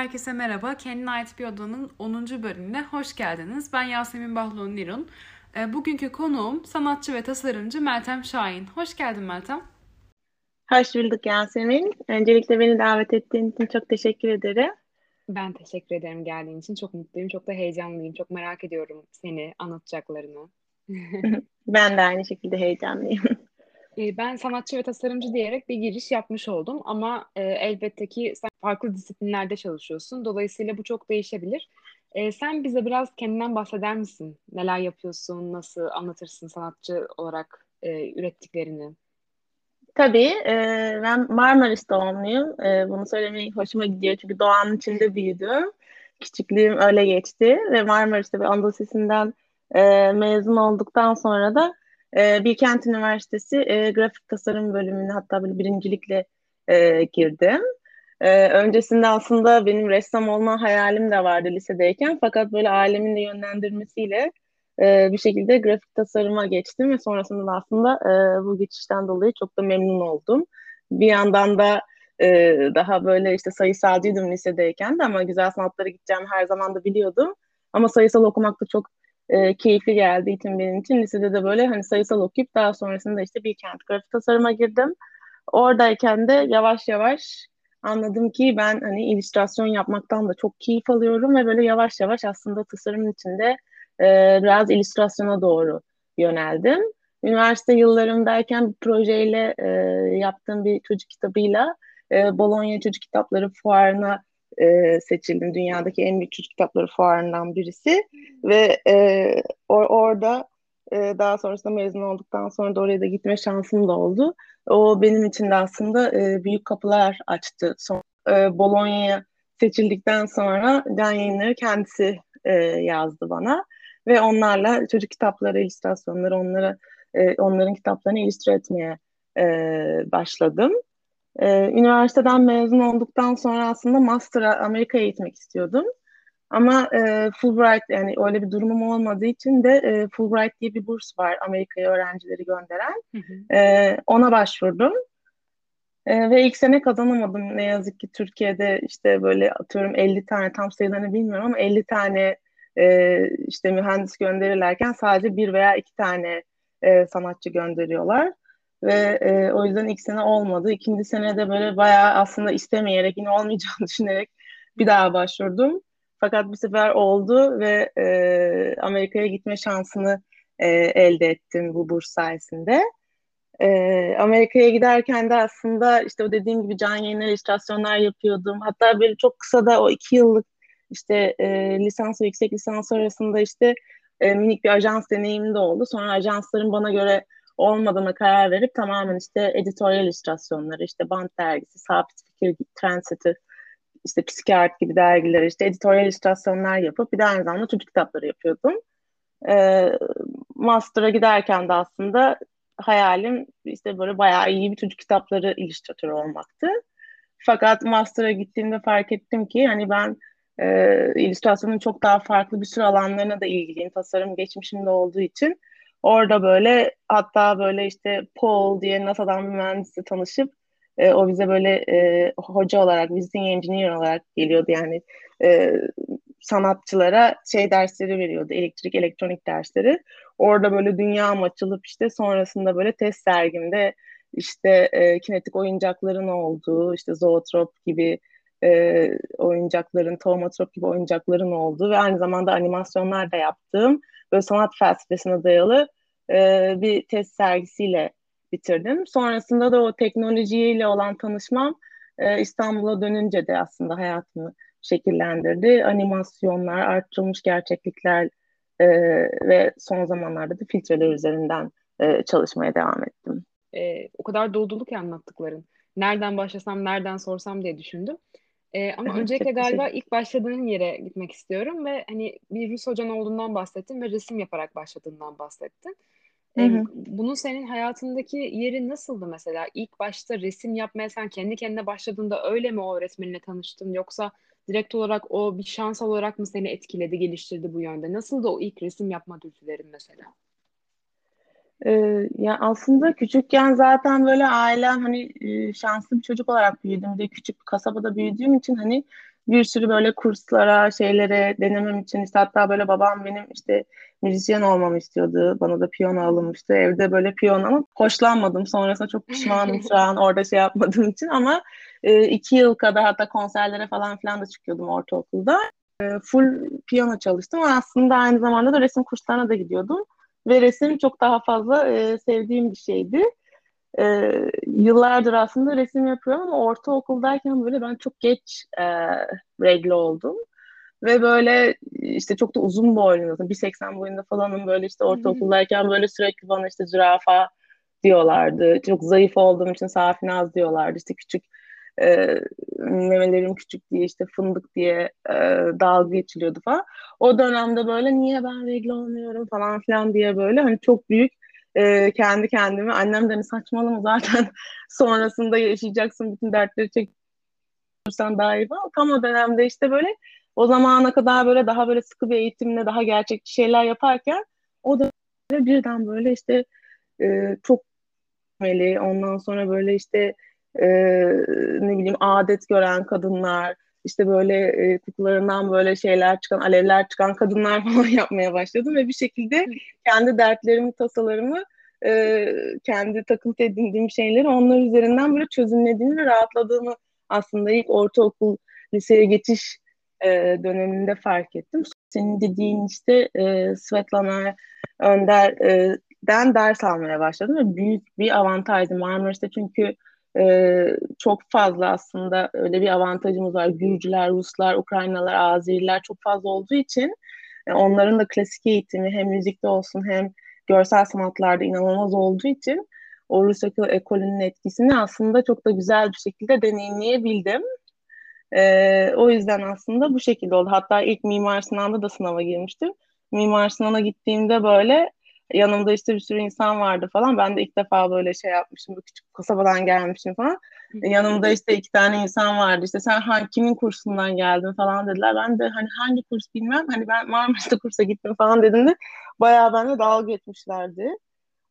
herkese merhaba. Kendine ait bir odanın 10. bölümüne hoş geldiniz. Ben Yasemin Bahloğlu Nirun. E, bugünkü konuğum sanatçı ve tasarımcı Meltem Şahin. Hoş geldin Meltem. Hoş bulduk Yasemin. Öncelikle beni davet ettiğin için çok teşekkür ederim. Ben teşekkür ederim geldiğin için. Çok mutluyum, çok da heyecanlıyım. Çok merak ediyorum seni, anlatacaklarını. ben de aynı şekilde heyecanlıyım. Ee, ben sanatçı ve tasarımcı diyerek bir giriş yapmış oldum ama e, elbette ki sen farklı disiplinlerde çalışıyorsun. Dolayısıyla bu çok değişebilir. E, sen bize biraz kendinden bahseder misin? Neler yapıyorsun, nasıl anlatırsın sanatçı olarak e, ürettiklerini? Tabii. E, ben Marmaris doğumluyum. Bunu söylemeyi hoşuma gidiyor çünkü doğanın içinde büyüdüm. Küçüklüğüm öyle geçti ve Marmaris'te bir Anadolu Lisesi'nden e, mezun olduktan sonra da e, Bilkent Üniversitesi e, grafik tasarım bölümüne hatta böyle birincilikle e, girdim. E, öncesinde aslında benim ressam olma hayalim de vardı lisedeyken fakat böyle ailemin de yönlendirmesiyle e, bir şekilde grafik tasarıma geçtim ve sonrasında da aslında e, bu geçişten dolayı çok da memnun oldum. Bir yandan da e, daha böyle işte sayısalcıydım lisedeyken de ama güzel sanatlara gideceğimi her zaman da biliyordum. Ama sayısal okumak da çok e, keyifli geldiği için benim için lisede de böyle hani sayısal okuyup daha sonrasında işte bir kent grafik tasarıma girdim. Oradayken de yavaş yavaş anladım ki ben hani illüstrasyon yapmaktan da çok keyif alıyorum ve böyle yavaş yavaş aslında tasarımın içinde e, biraz illüstrasyona doğru yöneldim. Üniversite yıllarımdayken bir projeyle e, yaptığım bir çocuk kitabıyla e, Bologna Çocuk Kitapları Fuarı'na e, seçildim. Dünyadaki en büyük çocuk kitapları fuarından birisi. Ve e, or orada e, daha sonrasında mezun olduktan sonra da oraya da gitme şansım da oldu. O benim için de aslında e, büyük kapılar açtı. Son, e, Bologna'ya seçildikten sonra Can Yayınları kendisi e, yazdı bana. Ve onlarla çocuk kitapları, illüstrasyonları, onlara, e, onların kitaplarını illüstre etmeye e, başladım. Ee, üniversiteden mezun olduktan sonra aslında master'a Amerika'ya gitmek istiyordum. Ama e, Fulbright yani öyle bir durumum olmadığı için de e, Fulbright diye bir burs var Amerika'ya öğrencileri gönderen. Hı hı. E, ona başvurdum. E, ve ilk sene kazanamadım ne yazık ki Türkiye'de işte böyle atıyorum 50 tane tam sayılarını bilmiyorum ama 50 tane e, işte mühendis gönderirlerken sadece bir veya iki tane e, sanatçı gönderiyorlar. Ve e, o yüzden ilk sene olmadı. İkinci sene de böyle bayağı aslında istemeyerek yine olmayacağını düşünerek bir daha başvurdum. Fakat bu sefer oldu ve e, Amerika'ya gitme şansını e, elde ettim bu burs sayesinde. E, Amerika'ya giderken de aslında işte o dediğim gibi can yayınlar, illüstrasyonlar yapıyordum. Hatta böyle çok kısa da o iki yıllık işte e, lisans ve yüksek lisans arasında işte e, minik bir ajans deneyimim de oldu. Sonra ajansların bana göre olmadığına karar verip tamamen işte editoryal illüstrasyonları, işte Band dergisi, Sabit Fikir, Trendsetter, işte Psikiyat gibi dergiler, işte editoryal illüstrasyonlar yapıp bir de aynı zamanda çocuk kitapları yapıyordum. Ee, master'a giderken de aslında hayalim işte böyle bayağı iyi bir çocuk kitapları illüstratörü olmaktı. Fakat master'a gittiğimde fark ettim ki hani ben e, illüstrasyonun çok daha farklı bir sürü alanlarına da ilgiliyim. Tasarım geçmişimde olduğu için Orada böyle hatta böyle işte Paul diye NASA'dan bir mühendisle tanışıp e, o bize böyle e, hoca olarak, visiting engineer olarak geliyordu yani e, sanatçılara şey dersleri veriyordu, elektrik, elektronik dersleri. Orada böyle dünya açılıp işte sonrasında böyle test sergimde işte e, kinetik oyuncakların olduğu, işte zootrop gibi e, oyuncakların, tomatrop gibi oyuncakların olduğu ve aynı zamanda animasyonlar da yaptığım böyle sanat felsefesine dayalı e, bir test sergisiyle bitirdim. Sonrasında da o teknolojiyle olan tanışmam e, İstanbul'a dönünce de aslında hayatımı şekillendirdi. Animasyonlar, arttırılmış gerçeklikler e, ve son zamanlarda da filtreler üzerinden e, çalışmaya devam ettim. E, o kadar dolu ki anlattıkların. Nereden başlasam, nereden sorsam diye düşündüm. Ee, ama öncelikle galiba ilk başladığın yere gitmek istiyorum ve hani bir Rus hocan olduğundan bahsettin ve resim yaparak başladığından bahsettin. Ee, bunun senin hayatındaki yeri nasıldı mesela? İlk başta resim yapmaya sen kendi kendine başladığında öyle mi o öğretmenle tanıştın yoksa direkt olarak o bir şans olarak mı seni etkiledi, geliştirdi bu yönde? Nasıldı o ilk resim yapma dürtülerin mesela? Ee, ya aslında küçükken zaten böyle ailem hani e, şanslı bir çocuk olarak büyüdüm. De küçük bir kasabada büyüdüğüm için hani bir sürü böyle kurslara, şeylere denemem için işte hatta böyle babam benim işte müzisyen olmamı istiyordu. Bana da piyano alınmıştı. Evde böyle piyano ama hoşlanmadım. Sonrasında çok pişmanım şu an orada şey yapmadığım için ama e, iki yıl kadar hatta konserlere falan filan da çıkıyordum ortaokulda. E, full piyano çalıştım aslında aynı zamanda da resim kurslarına da gidiyordum. Ve resim çok daha fazla e, sevdiğim bir şeydi. E, yıllardır aslında resim yapıyorum ama ortaokuldayken böyle ben çok geç e, regl oldum. Ve böyle işte çok da uzun boyluyum. 1.80 boyunda falanım böyle işte ortaokuldayken böyle sürekli bana işte zürafa diyorlardı. Çok zayıf olduğum için safinaz diyorlardı. İşte küçük e, memelerim küçük diye işte fındık diye e, dalga geçiliyordu falan. O dönemde böyle niye ben regl olmuyorum falan filan diye böyle hani çok büyük e, kendi kendime annem de saçmalama zaten sonrasında yaşayacaksın bütün dertleri çekirsen daha iyi falan. Tam o dönemde işte böyle o zamana kadar böyle daha böyle sıkı bir eğitimle daha gerçekçi şeyler yaparken o da birden böyle işte e, çok meli ondan sonra böyle işte e, ne bileyim adet gören kadınlar işte böyle e, kukularından böyle şeyler çıkan alevler çıkan kadınlar falan yapmaya başladım ve bir şekilde kendi dertlerimi tasalarımı e, kendi takıntı edindiğim şeyleri onlar üzerinden böyle çözümlediğimi ve rahatladığımı aslında ilk ortaokul liseye geçiş e, döneminde fark ettim. Senin dediğin işte e, Svetlana Önder'den ders almaya başladım ve büyük bir avantajdı Marmaris'te çünkü e, çok fazla aslında öyle bir avantajımız var. Gürcüler, Ruslar, Ukraynalar, Azeriler çok fazla olduğu için e, onların da klasik eğitimi hem müzikte olsun hem görsel sanatlarda inanılmaz olduğu için o Rus ekolünün etkisini aslında çok da güzel bir şekilde deneyimleyebildim. E, o yüzden aslında bu şekilde oldu. Hatta ilk Mimar Sinan'da da sınava girmiştim. Mimar Sinan'a gittiğimde böyle yanımda işte bir sürü insan vardı falan. Ben de ilk defa böyle şey yapmışım. Bu küçük kasabadan gelmişim falan. yanımda işte iki tane insan vardı. İşte sen hangi kimin kursundan geldin falan dediler. Ben de hani hangi kurs bilmem. Hani ben Marmaris'te kursa gittim falan dedim de bayağı benimle dalga geçmişlerdi.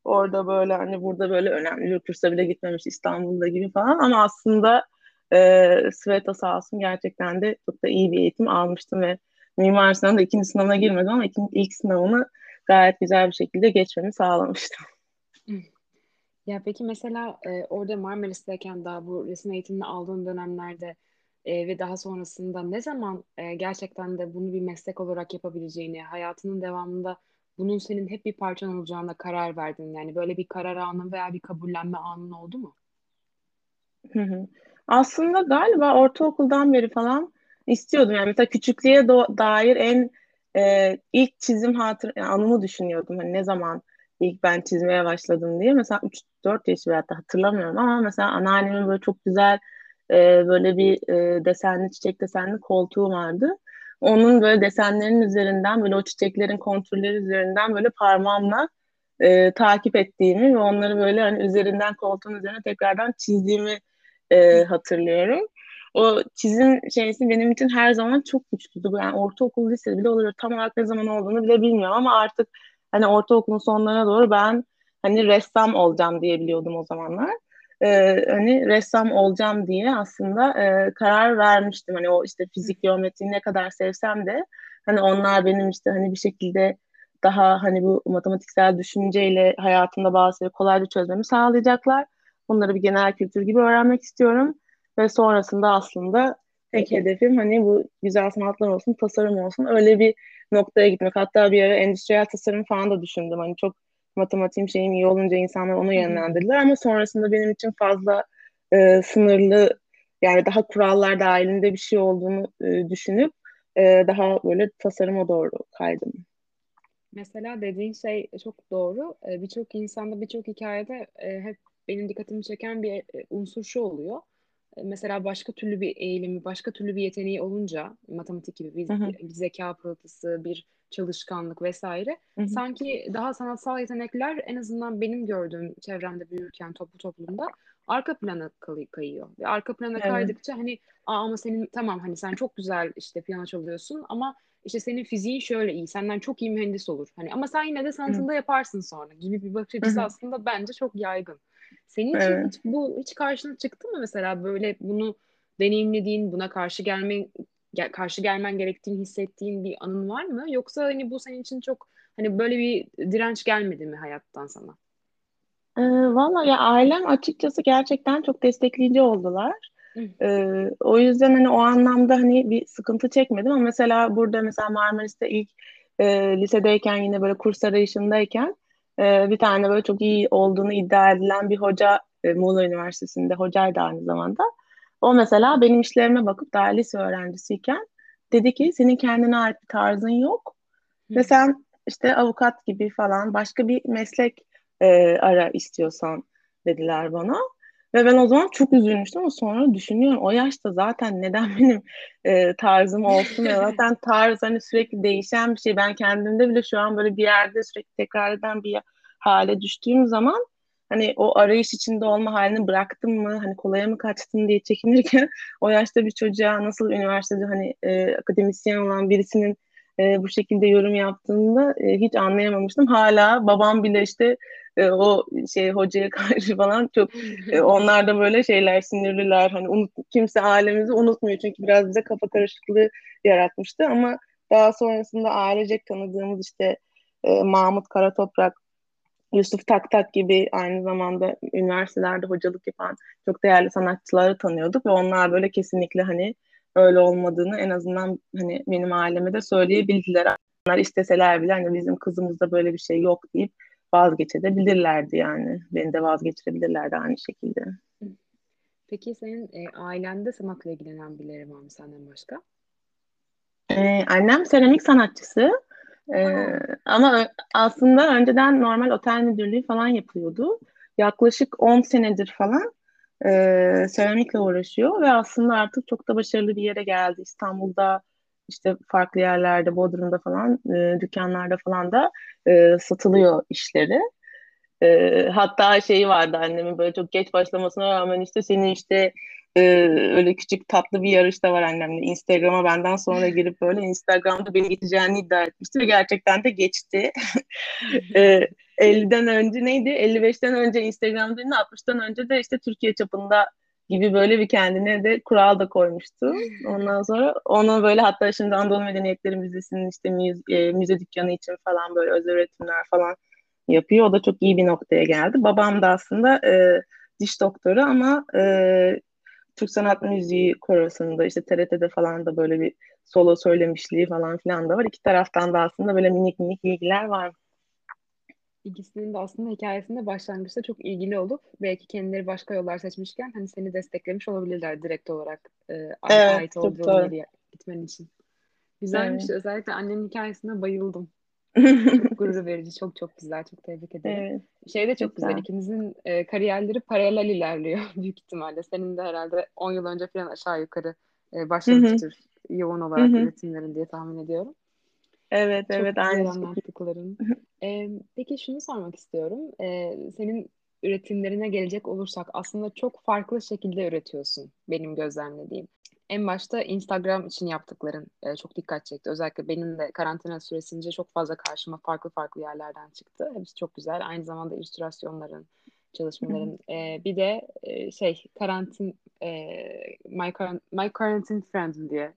Orada böyle hani burada böyle önemli bir kursa bile gitmemiş İstanbul'da gibi falan ama aslında e, Sveta sağ olsun gerçekten de çok da iyi bir eğitim almıştım ve Mimar Sinan'da ikinci sınavına girmedim ama ikinci, ilk sınavını gayet güzel bir şekilde geçmemi sağlamıştım. Ya peki mesela e, orada Marmaris'teyken daha bu resim eğitimini aldığın dönemlerde e, ve daha sonrasında ne zaman e, gerçekten de bunu bir meslek olarak yapabileceğini, hayatının devamında bunun senin hep bir parçan olacağına karar verdin? Yani böyle bir karar anın veya bir kabullenme anın oldu mu? Hı hı. Aslında galiba ortaokuldan beri falan istiyordum. Yani mesela küçüklüğe dair en e, ilk çizim hatır yani anımı düşünüyordum. Hani ne zaman ilk ben çizmeye başladım diye. Mesela 3-4 yaş veya da hatırlamıyorum ama mesela anneannemin böyle çok güzel e, böyle bir e, desenli çiçek desenli koltuğu vardı. Onun böyle desenlerin üzerinden böyle o çiçeklerin kontürleri üzerinden böyle parmağımla e, takip ettiğimi ve onları böyle hani üzerinden koltuğun üzerine tekrardan çizdiğimi e, hatırlıyorum. O çizim şeysi benim için her zaman çok güçlüydü. Yani ortaokul, lise bile oluyor. Tam olarak ne zaman olduğunu bile bilmiyorum ama artık hani ortaokulun sonlarına doğru ben hani ressam olacağım diye biliyordum o zamanlar. Ee, hani ressam olacağım diye aslında e, karar vermiştim. Hani o işte fizik geometriyi ne kadar sevsem de hani onlar benim işte hani bir şekilde daha hani bu matematiksel düşünceyle hayatımda bazı şeyleri kolayca çözmemi sağlayacaklar. Bunları bir genel kültür gibi öğrenmek istiyorum. Ve sonrasında aslında tek hedefim hani bu güzel sanatlar olsun, tasarım olsun. Öyle bir noktaya gitmek. Hatta bir ara endüstriyel tasarım falan da düşündüm. Hani çok matematiğim şeyim iyi olunca insanlar onu yönlendirdiler ama sonrasında benim için fazla e, sınırlı yani daha kurallar dahilinde bir şey olduğunu e, düşünüp e, daha böyle tasarıma doğru kaydım. Mesela dediğin şey çok doğru. Birçok insanda, birçok hikayede hep benim dikkatimi çeken bir unsur şu oluyor. Mesela başka türlü bir eğilimi, başka türlü bir yeteneği olunca matematik gibi bir, bir zeka pırıltısı, bir çalışkanlık vesaire hı hı. sanki daha sanatsal yetenekler en azından benim gördüğüm çevremde büyürken toplu toplumda arka plana kay- kayıyor. Ve arka plana evet. kaydıkça hani Aa, ama senin tamam hani sen çok güzel işte piyano çalıyorsun ama işte senin fiziğin şöyle iyi, senden çok iyi mühendis olur. Hani ama sen yine de sanatında Hı. yaparsın sonra gibi bir bakış açısı Hı. aslında bence çok yaygın. Senin için hiç bu hiç karşına çıktı mı mesela böyle bunu deneyimlediğin, buna karşı gelme gel, karşı gelmen gerektiğini hissettiğin bir anın var mı? Yoksa hani bu senin için çok hani böyle bir direnç gelmedi mi hayattan sana? Ee, Valla ya ailem açıkçası gerçekten çok destekleyici oldular. Ee, o yüzden hani o anlamda hani bir sıkıntı çekmedim ama mesela burada mesela Marmaris'te ilk e, lisedeyken yine böyle kurs arayışındayken e, bir tane böyle çok iyi olduğunu iddia edilen bir hoca e, Muğla Üniversitesi'nde hocaydı aynı zamanda. O mesela benim işlerime bakıp daha lise öğrencisiyken dedi ki senin kendine ait bir tarzın yok ve sen işte avukat gibi falan başka bir meslek e, ara istiyorsan dediler bana. Ve ben o zaman çok üzülmüştüm ama sonra düşünüyorum o yaşta zaten neden benim e, tarzım olsun ya zaten tarz hani sürekli değişen bir şey. Ben kendimde bile şu an böyle bir yerde sürekli tekrar eden bir hale düştüğüm zaman hani o arayış içinde olma halini bıraktım mı hani kolaya mı kaçtım diye çekinirken o yaşta bir çocuğa nasıl üniversitede hani e, akademisyen olan birisinin e, bu şekilde yorum yaptığında e, hiç anlayamamıştım. Hala babam bile işte e, o şey hocaya karşı falan çok e, onlar da böyle şeyler sinirliler. Hani unut, kimse ailemizi unutmuyor çünkü biraz bize kafa karışıklığı yaratmıştı ama daha sonrasında ailecek tanıdığımız işte e, Mahmut Karatoprak, Yusuf Taktak gibi aynı zamanda üniversitelerde hocalık yapan çok değerli sanatçıları tanıyorduk ve onlar böyle kesinlikle hani öyle olmadığını en azından hani benim aileme de söyleyebildiler. Onlar isteseler bile hani bizim kızımızda böyle bir şey yok deyip vazgeçebilirlerdi yani. Beni de vazgeçirebilirlerdi aynı şekilde. Peki senin e, ailende sanatla ilgilenen birileri var mı senden başka? Ee, annem seramik sanatçısı. Ee, ama aslında önceden normal otel müdürlüğü falan yapıyordu. Yaklaşık 10 senedir falan e, seramikle uğraşıyor ve aslında artık çok da başarılı bir yere geldi. İstanbul'da işte farklı yerlerde, Bodrum'da falan, e, dükkanlarda falan da e, satılıyor işleri. E, hatta şeyi vardı annemin böyle çok geç başlamasına rağmen işte seni işte e, öyle küçük tatlı bir yarış da var annemle. Instagram'a benden sonra girip böyle Instagram'da beni geçeceğini iddia etmişti ve gerçekten de geçti. e, 50'den önce neydi? 55'ten önce Instagram'da 60'tan önce de işte Türkiye çapında gibi böyle bir kendine de kural da koymuştu. Ondan sonra onu böyle hatta şimdi Anadolu Medeniyetleri Müzesi'nin işte müze, müze dükkanı için falan böyle özel üretimler falan yapıyor. O da çok iyi bir noktaya geldi. Babam da aslında e, diş doktoru ama e, Türk Sanat Müziği korosunda işte TRT'de falan da böyle bir solo söylemişliği falan filan da var. İki taraftan da aslında böyle minik minik bilgiler var. İkisinin de aslında hikayesinde başlangıçta çok ilgili olup belki kendileri başka yollar seçmişken hani seni desteklemiş olabilirler direkt olarak e, evet, ait olduğu yere gitmen için. Güzelmiş. Evet. Özellikle annenin hikayesine bayıldım. çok gurur verici, çok çok güzel. Çok tebrik ederim. Evet. Şey de çok, çok güzel. güzel. İkinizin e, kariyerleri paralel ilerliyor büyük ihtimalle. Senin de herhalde 10 yıl önce falan aşağı yukarı e, başlamıştır Hı-hı. yoğun olarak Hı-hı. üretimlerin diye tahmin ediyorum. Evet, çok evet. Aynı anlattıkların. ee, peki şunu sormak istiyorum. Ee, senin üretimlerine gelecek olursak aslında çok farklı şekilde üretiyorsun benim gözlemlediğim. En başta Instagram için yaptıkların e, çok dikkat çekti. Özellikle benim de karantina süresince çok fazla karşıma farklı farklı yerlerden çıktı. Hepsi çok güzel. Aynı zamanda illüstrasyonların, çalışmaların. e, bir de e, şey karantin e, My, My Quarantine Friend diye.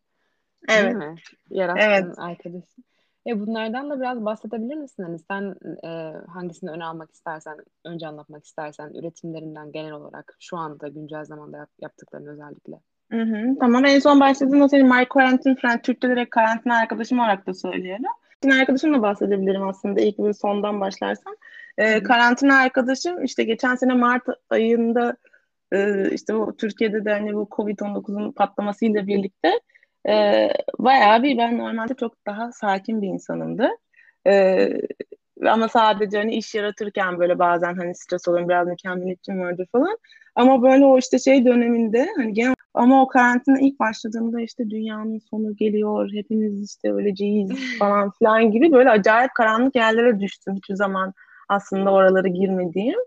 Evet. Değil mi? Yarattığın evet. arkadaşın. E bunlardan da biraz bahsedebilir misin? Hani sen e, hangisini öne almak istersen, önce anlatmak istersen üretimlerinden genel olarak şu anda güncel zamanda yap, yaptıklarını özellikle. Hı hı, tamam en son başladığın o senin My Quarantine Friend, Türkçe direkt karantina arkadaşım olarak da söyleyelim. Karantina arkadaşımla bahsedebilirim aslında ilk bir sondan başlarsam. E, karantina arkadaşım işte geçen sene Mart ayında e, işte bu Türkiye'de de hani bu Covid-19'un patlamasıyla birlikte e, bayağı bir ben normalde çok daha sakin bir insanımdı. E, ama sadece hani iş yaratırken böyle bazen hani stres oluyorum biraz mükemmeliyetçim vardır falan. Ama böyle o işte şey döneminde hani genel ama o karantina ilk başladığında işte dünyanın sonu geliyor, hepimiz işte öleceğiz falan filan gibi böyle acayip karanlık yerlere düştüm hiçbir zaman aslında oralara girmediğim.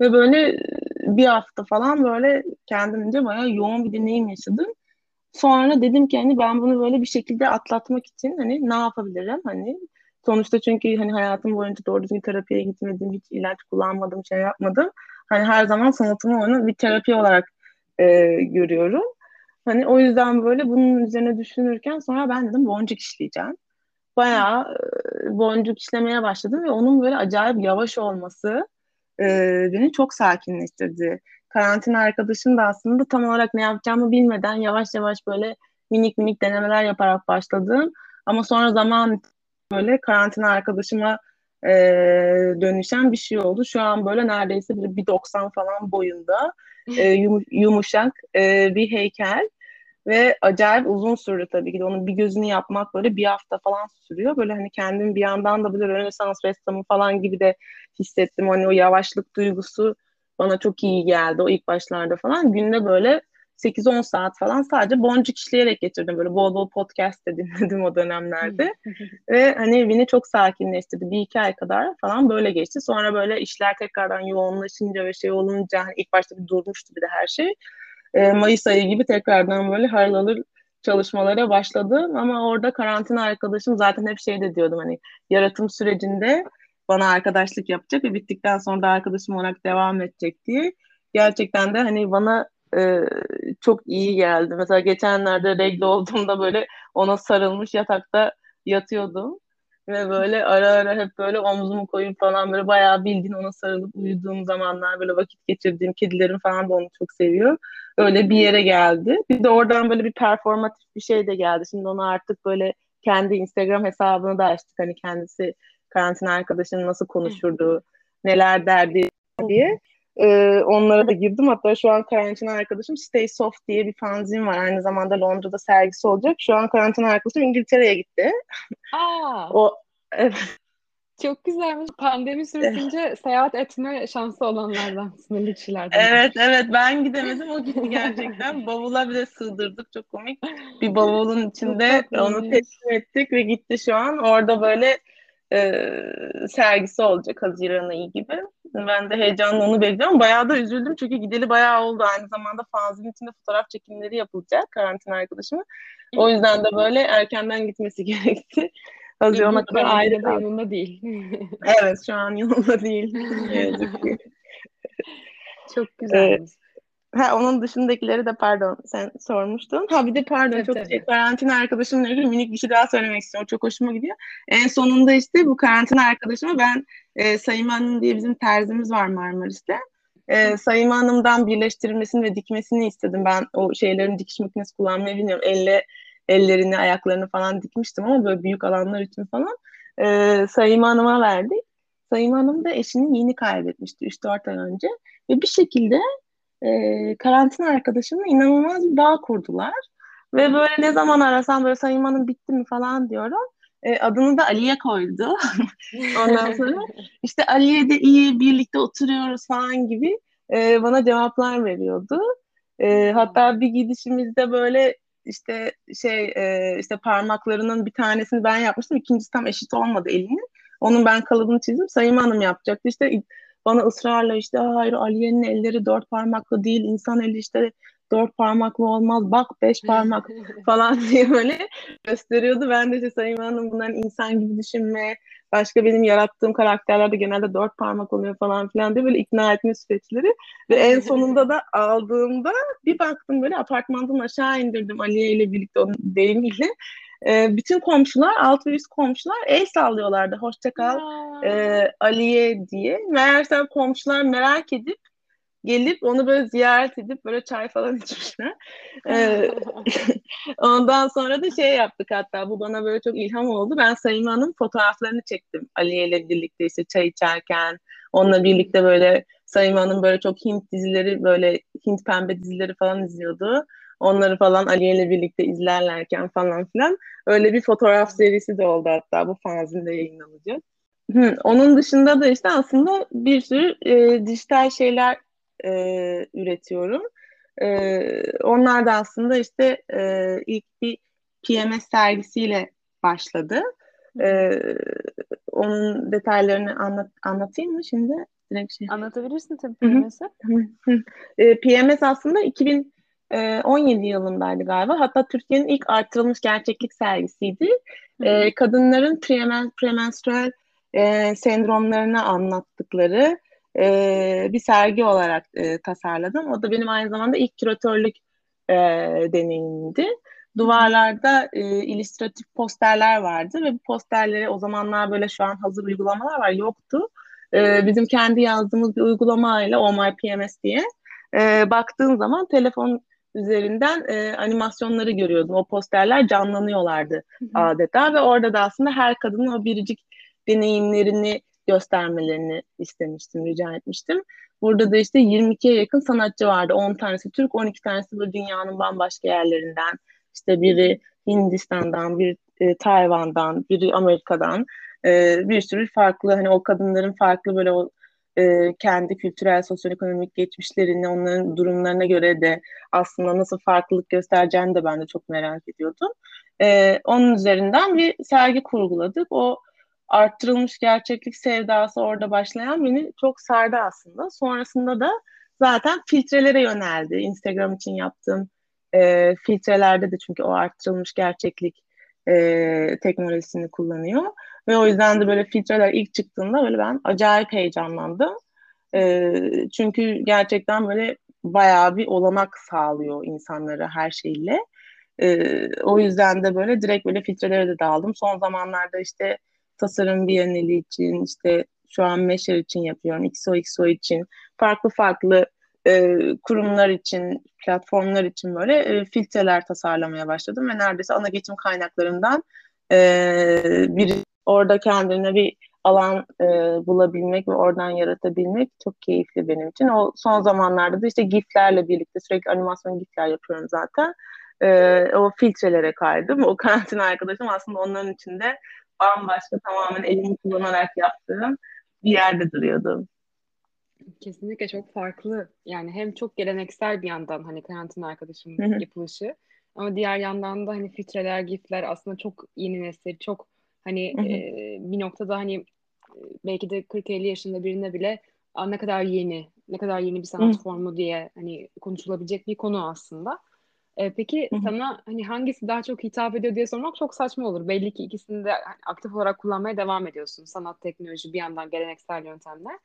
Ve böyle bir hafta falan böyle kendimce bayağı yoğun bir deneyim yaşadım. Sonra dedim ki hani ben bunu böyle bir şekilde atlatmak için hani ne yapabilirim hani sonuçta çünkü hani hayatım boyunca doğru düzgün terapiye gitmedim, hiç ilaç kullanmadım, şey yapmadım. Hani her zaman sanatımı onu bir terapi olarak e, görüyorum. Hani o yüzden böyle bunun üzerine düşünürken sonra ben dedim boncuk işleyeceğim. Bayağı e, boncuk işlemeye başladım ve onun böyle acayip yavaş olması e, beni çok sakinleştirdi. Karantina arkadaşım da aslında tam olarak ne yapacağımı bilmeden yavaş yavaş böyle minik minik denemeler yaparak başladım. Ama sonra zaman böyle karantina arkadaşıma e, dönüşen bir şey oldu. Şu an böyle neredeyse bir, bir 90 falan boyunda e, yumuşak e, bir heykel ve acayip uzun sürdü tabii ki de onun bir gözünü yapmak böyle bir hafta falan sürüyor. Böyle hani kendim bir yandan da böyle Rönesans ressamı falan gibi de hissettim. Hani o yavaşlık duygusu bana çok iyi geldi o ilk başlarda falan. Günde böyle 8-10 saat falan sadece boncuk işleyerek geçirdim. Böyle bol bol podcast de dinledim o dönemlerde. Ve hani beni çok sakinleştirdi. Bir iki ay kadar falan böyle geçti. Sonra böyle işler tekrardan yoğunlaşınca ve şey olunca hani ilk başta bir durmuştu bir de her şey. Ee, Mayıs ayı gibi tekrardan böyle harıl harıl çalışmalara başladım. Ama orada karantina arkadaşım zaten hep şey de diyordum hani yaratım sürecinde bana arkadaşlık yapacak ve bittikten sonra da arkadaşım olarak devam edecek diye. Gerçekten de hani bana e, çok iyi geldi. Mesela geçenlerde regle olduğumda böyle ona sarılmış yatakta yatıyordum. Ve böyle ara ara hep böyle omzumu koyup falan böyle bayağı bildiğin ona sarılıp uyuduğum zamanlar böyle vakit geçirdiğim kedilerim falan da onu çok seviyor. Öyle bir yere geldi. Bir de oradan böyle bir performatif bir şey de geldi. Şimdi onu artık böyle kendi Instagram hesabını da açtık. Hani kendisi karantina arkadaşının nasıl konuşurdu, neler derdi diye. Ee, onlara da girdim. Hatta şu an karantina arkadaşım Stay Soft diye bir fanzin var. Aynı zamanda Londra'da sergisi olacak. Şu an karantina arkadaşım İngiltere'ye gitti. Aa. o evet. Çok güzelmiş. Pandemi süresince seyahat etme şansı olanlardan, sınırlı kişilerden. Evet, evet. Ben gidemedim. O gitti gerçekten. Bavula bile sığdırdık. Çok komik. Bir bavulun içinde onu teslim ettik ve gitti şu an. Orada böyle e, sergisi olacak Haziran ayı gibi. Ben de heyecanla onu bekliyorum. Bayağı da üzüldüm çünkü gideli bayağı oldu. Aynı zamanda fanzin içinde fotoğraf çekimleri yapılacak karantina arkadaşımı. O yüzden de böyle erkenden gitmesi gerekti. Haziran'a kadar ailede yanında değil. evet şu an yanında değil. Ne yazık ki. Ha, onun dışındakileri de pardon sen sormuştun. Ha bir de pardon evet, çok evet. şey karantina arkadaşımla ilgili minik bir şey daha söylemek istiyorum. Çok hoşuma gidiyor. En sonunda işte bu karantina arkadaşıma ben e, Sayın Hanım diye bizim terzimiz var Marmaris'te. E, Sayın Hanım'dan birleştirilmesini ve dikmesini istedim. Ben o şeylerin dikiş makinesi kullanmayı bilmiyorum. Elle ellerini, ayaklarını falan dikmiştim ama böyle büyük alanlar için falan. E, Sayın Hanım'a verdik. Sayın Hanım da eşini yeni kaybetmişti 3-4 ay önce. Ve bir şekilde e, karantina arkadaşımla inanılmaz bir bağ kurdular. Ve böyle ne zaman arasam böyle sayımanın bitti mi falan diyorum. E, adını da Ali'ye koydu. Ondan sonra işte Ali'ye de iyi birlikte oturuyoruz falan gibi e, bana cevaplar veriyordu. E, hatta bir gidişimizde böyle işte şey e, işte parmaklarının bir tanesini ben yapmıştım. ikincisi tam eşit olmadı elinin. Onun ben kalıbını çizdim. Sayın Hanım yapacaktı. İşte bana ısrarla işte hayır Aliye'nin elleri dört parmaklı değil insan eli işte dört parmaklı olmaz bak beş parmak falan diye böyle gösteriyordu. Ben de işte Sayın Hanım bunların insan gibi düşünme başka benim yarattığım karakterlerde genelde dört parmak oluyor falan filan diye böyle ikna etme süreçleri ve en sonunda da aldığımda bir baktım böyle apartmandan aşağı indirdim Aliye ile birlikte onun deyimiyle e, bütün komşular, alt ve üst komşular el sallıyorlardı. Hoşçakal e, Aliye diye. Meğerse komşular merak edip gelip onu böyle ziyaret edip böyle çay falan içmişler. Ee, ondan sonra da şey yaptık hatta bu bana böyle çok ilham oldu. Ben Sayın Hanım fotoğraflarını çektim Aliye ile birlikte işte çay içerken. Onunla birlikte böyle Sayın Hanım böyle çok Hint dizileri böyle Hint pembe dizileri falan izliyordu. Onları falan Aliye ile birlikte izlerlerken falan filan. Öyle bir fotoğraf serisi de oldu hatta bu fanzinde yayınlanacak. Hı, onun dışında da işte aslında bir sürü e, dijital şeyler e, üretiyorum. E, onlar da aslında işte e, ilk bir PMS sergisiyle başladı. E, onun detaylarını anlat, anlatayım mı şimdi? Direkt şey. Anlatabilirsin tabii PMS'i. e, PMS aslında 2000 17 yılındaydı galiba. Hatta Türkiye'nin ilk artırılmış gerçeklik sergisiydi. E, kadınların premen, premenstrüel e, sendromlarını anlattıkları e, bir sergi olarak e, tasarladım. O da benim aynı zamanda ilk küratörlük e, deneyimdi. Duvarlarda e, illüstratif posterler vardı ve bu posterleri o zamanlar böyle şu an hazır uygulamalar var yoktu. E, bizim kendi yazdığımız bir uygulamayla Oh My PMS diye e, baktığın zaman telefon üzerinden e, animasyonları görüyordun. O posterler canlanıyorlardı hı hı. adeta ve orada da aslında her kadının o biricik deneyimlerini göstermelerini istemiştim, rica etmiştim. Burada da işte 22'ye yakın sanatçı vardı. 10 tanesi Türk, 12 tanesi bu dünyanın bambaşka yerlerinden. İşte biri Hindistan'dan, bir e, Tayvan'dan, biri Amerika'dan. E, bir sürü farklı hani o kadınların farklı böyle o e, kendi kültürel, sosyoekonomik geçmişlerini, onların durumlarına göre de aslında nasıl farklılık göstereceğini de ben de çok merak ediyordum. E, onun üzerinden bir sergi kurguladık. O arttırılmış gerçeklik sevdası orada başlayan beni çok sardı aslında. Sonrasında da zaten filtrelere yöneldi. Instagram için yaptığım e, filtrelerde de çünkü o arttırılmış gerçeklik e, teknolojisini kullanıyor. Ve o yüzden de böyle filtreler ilk çıktığında böyle ben acayip heyecanlandım. E, çünkü gerçekten böyle bayağı bir olanak sağlıyor insanlara her şeyle. E, o yüzden de böyle direkt böyle filtrelere de daldım. Son zamanlarda işte tasarım bienali için işte şu an Meşer için yapıyorum. XOXO için farklı farklı e, kurumlar için, platformlar için böyle e, filtreler tasarlamaya başladım ve neredeyse ana geçim kaynaklarından e, bir orada kendine bir alan e, bulabilmek ve oradan yaratabilmek çok keyifli benim için. O son zamanlarda da işte GIF'lerle birlikte sürekli animasyon GIF'ler yapıyorum zaten. E, o filtrelere kaydım. O karantina arkadaşım aslında onların içinde bambaşka tamamen elimi kullanarak yaptığım bir yerde duruyordu. Kesinlikle çok farklı. Yani hem çok geleneksel bir yandan hani karantina arkadaşımın yapılışı ama diğer yandan da hani filtreler, gifler aslında çok yeni nesil, çok hani e, bir noktada hani belki de 40-50 yaşında birine bile ne kadar yeni, ne kadar yeni bir sanat formu diye hani konuşulabilecek bir konu aslında. E, peki Hı-hı. sana hani hangisi daha çok hitap ediyor diye sormak çok saçma olur. Belli ki ikisini de aktif olarak kullanmaya devam ediyorsun. Sanat, teknoloji bir yandan geleneksel yöntemler.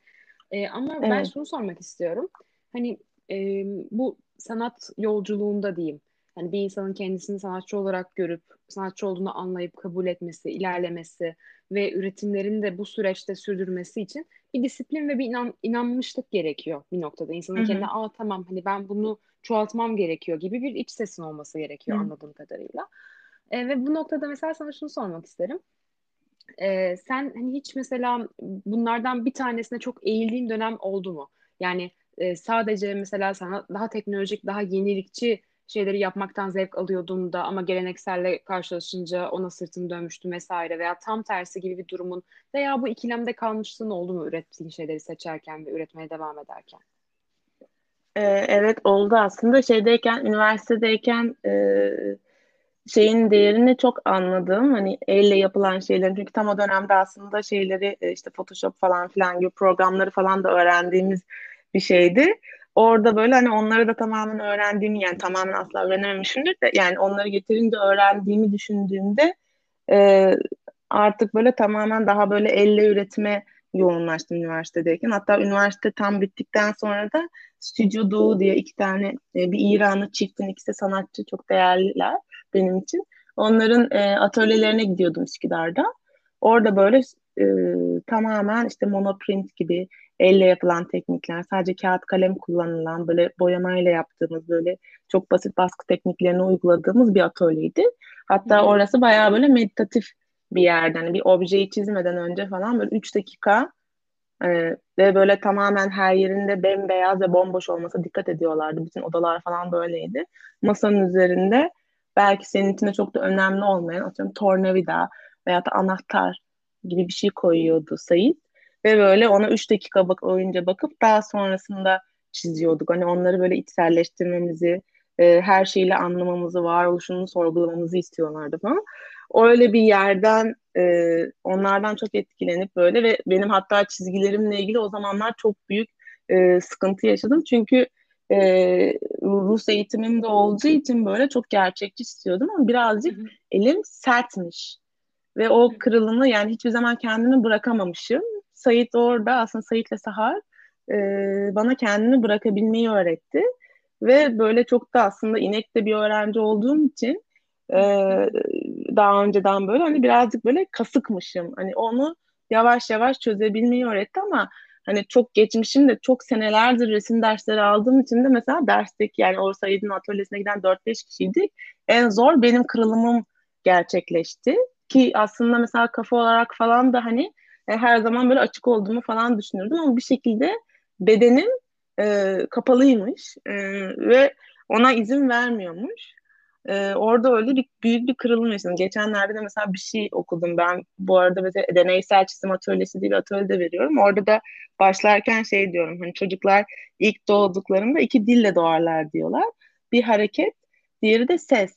E, ama evet. ben şunu sormak istiyorum. Hani e, bu sanat yolculuğunda diyeyim. Yani bir insanın kendisini sanatçı olarak görüp sanatçı olduğunu anlayıp kabul etmesi, ilerlemesi ve üretimlerini de bu süreçte sürdürmesi için bir disiplin ve bir inan, inanmışlık gerekiyor bir noktada. İnsanın Hı-hı. kendine aa tamam hani ben bunu çoğaltmam gerekiyor gibi bir iç sesin olması gerekiyor Hı-hı. anladığım kadarıyla. E, ve bu noktada mesela sana şunu sormak isterim. E, sen hani hiç mesela bunlardan bir tanesine çok eğildiğin dönem oldu mu? Yani e, sadece mesela sana daha teknolojik, daha yenilikçi şeyleri yapmaktan zevk alıyordun da ama gelenekselle karşılaşınca ona sırtını dönmüştü vesaire veya tam tersi gibi bir durumun veya bu ikilemde kalmışlığın oldu mu ürettiğin şeyleri seçerken ve üretmeye devam ederken? Ee, evet oldu aslında şeydeyken üniversitedeyken e, şeyin değerini çok anladım. Hani elle yapılan şeylerin çünkü tam o dönemde aslında şeyleri e, işte Photoshop falan filan gibi programları falan da öğrendiğimiz bir şeydi. Orada böyle hani onları da tamamen öğrendiğimi yani tamamen asla öğrenememişimdir de yani onları getirince öğrendiğimi düşündüğümde e, artık böyle tamamen daha böyle elle üretime yoğunlaştım üniversitedeyken. Hatta üniversite tam bittikten sonra da Stüdyo Doğu diye iki tane e, bir İranlı çiftin ikisi sanatçı çok değerliler benim için. Onların e, atölyelerine gidiyordum Üsküdar'da. Orada böyle e, tamamen işte monoprint gibi elle yapılan teknikler, sadece kağıt kalem kullanılan böyle boyamayla yaptığımız böyle çok basit baskı tekniklerini uyguladığımız bir atölyeydi. Hatta orası bayağı böyle meditatif bir yerden yani bir objeyi çizmeden önce falan böyle 3 dakika e, ve böyle tamamen her yerinde bembeyaz ve bomboş olmasa dikkat ediyorlardı. Bütün odalar falan böyleydi. Masanın üzerinde belki senin için de çok da önemli olmayan atıyorum tornavida veya da anahtar gibi bir şey koyuyordu Sayit. Ve böyle ona 3 dakika bak oyunca bakıp daha sonrasında çiziyorduk. Hani onları böyle içselleştirmemizi, e, her şeyle anlamamızı, varoluşunu sorgulamamızı istiyorlardı falan. Öyle bir yerden e, onlardan çok etkilenip böyle ve benim hatta çizgilerimle ilgili o zamanlar çok büyük e, sıkıntı yaşadım. Çünkü e, Rus eğitimim de olduğu için böyle çok gerçekçi istiyordum ama birazcık hı hı. elim sertmiş. Ve o kırılımı yani hiçbir zaman kendimi bırakamamışım. Sait orada aslında Sait'le Sahar e, bana kendimi bırakabilmeyi öğretti. Ve böyle çok da aslında inekte bir öğrenci olduğum için e, daha önceden böyle hani birazcık böyle kasıkmışım. Hani onu yavaş yavaş çözebilmeyi öğretti ama hani çok geçmişim de çok senelerdir resim dersleri aldığım için de mesela dersteki yani Orsa Aydın atölyesine giden 4-5 kişiydik. En zor benim kırılımım gerçekleşti. Ki aslında mesela kafa olarak falan da hani e, her zaman böyle açık olduğumu falan düşünürdüm ama bir şekilde bedenim e, kapalıymış e, ve ona izin vermiyormuş. E, orada öyle bir büyük bir kırılım yaşadım. Geçenlerde de mesela bir şey okudum ben. Bu arada mesela deneysel çizim atölyesi diye atölyede veriyorum. Orada da başlarken şey diyorum. Hani çocuklar ilk doğduklarında iki dille doğarlar diyorlar. Bir hareket, diğeri de ses.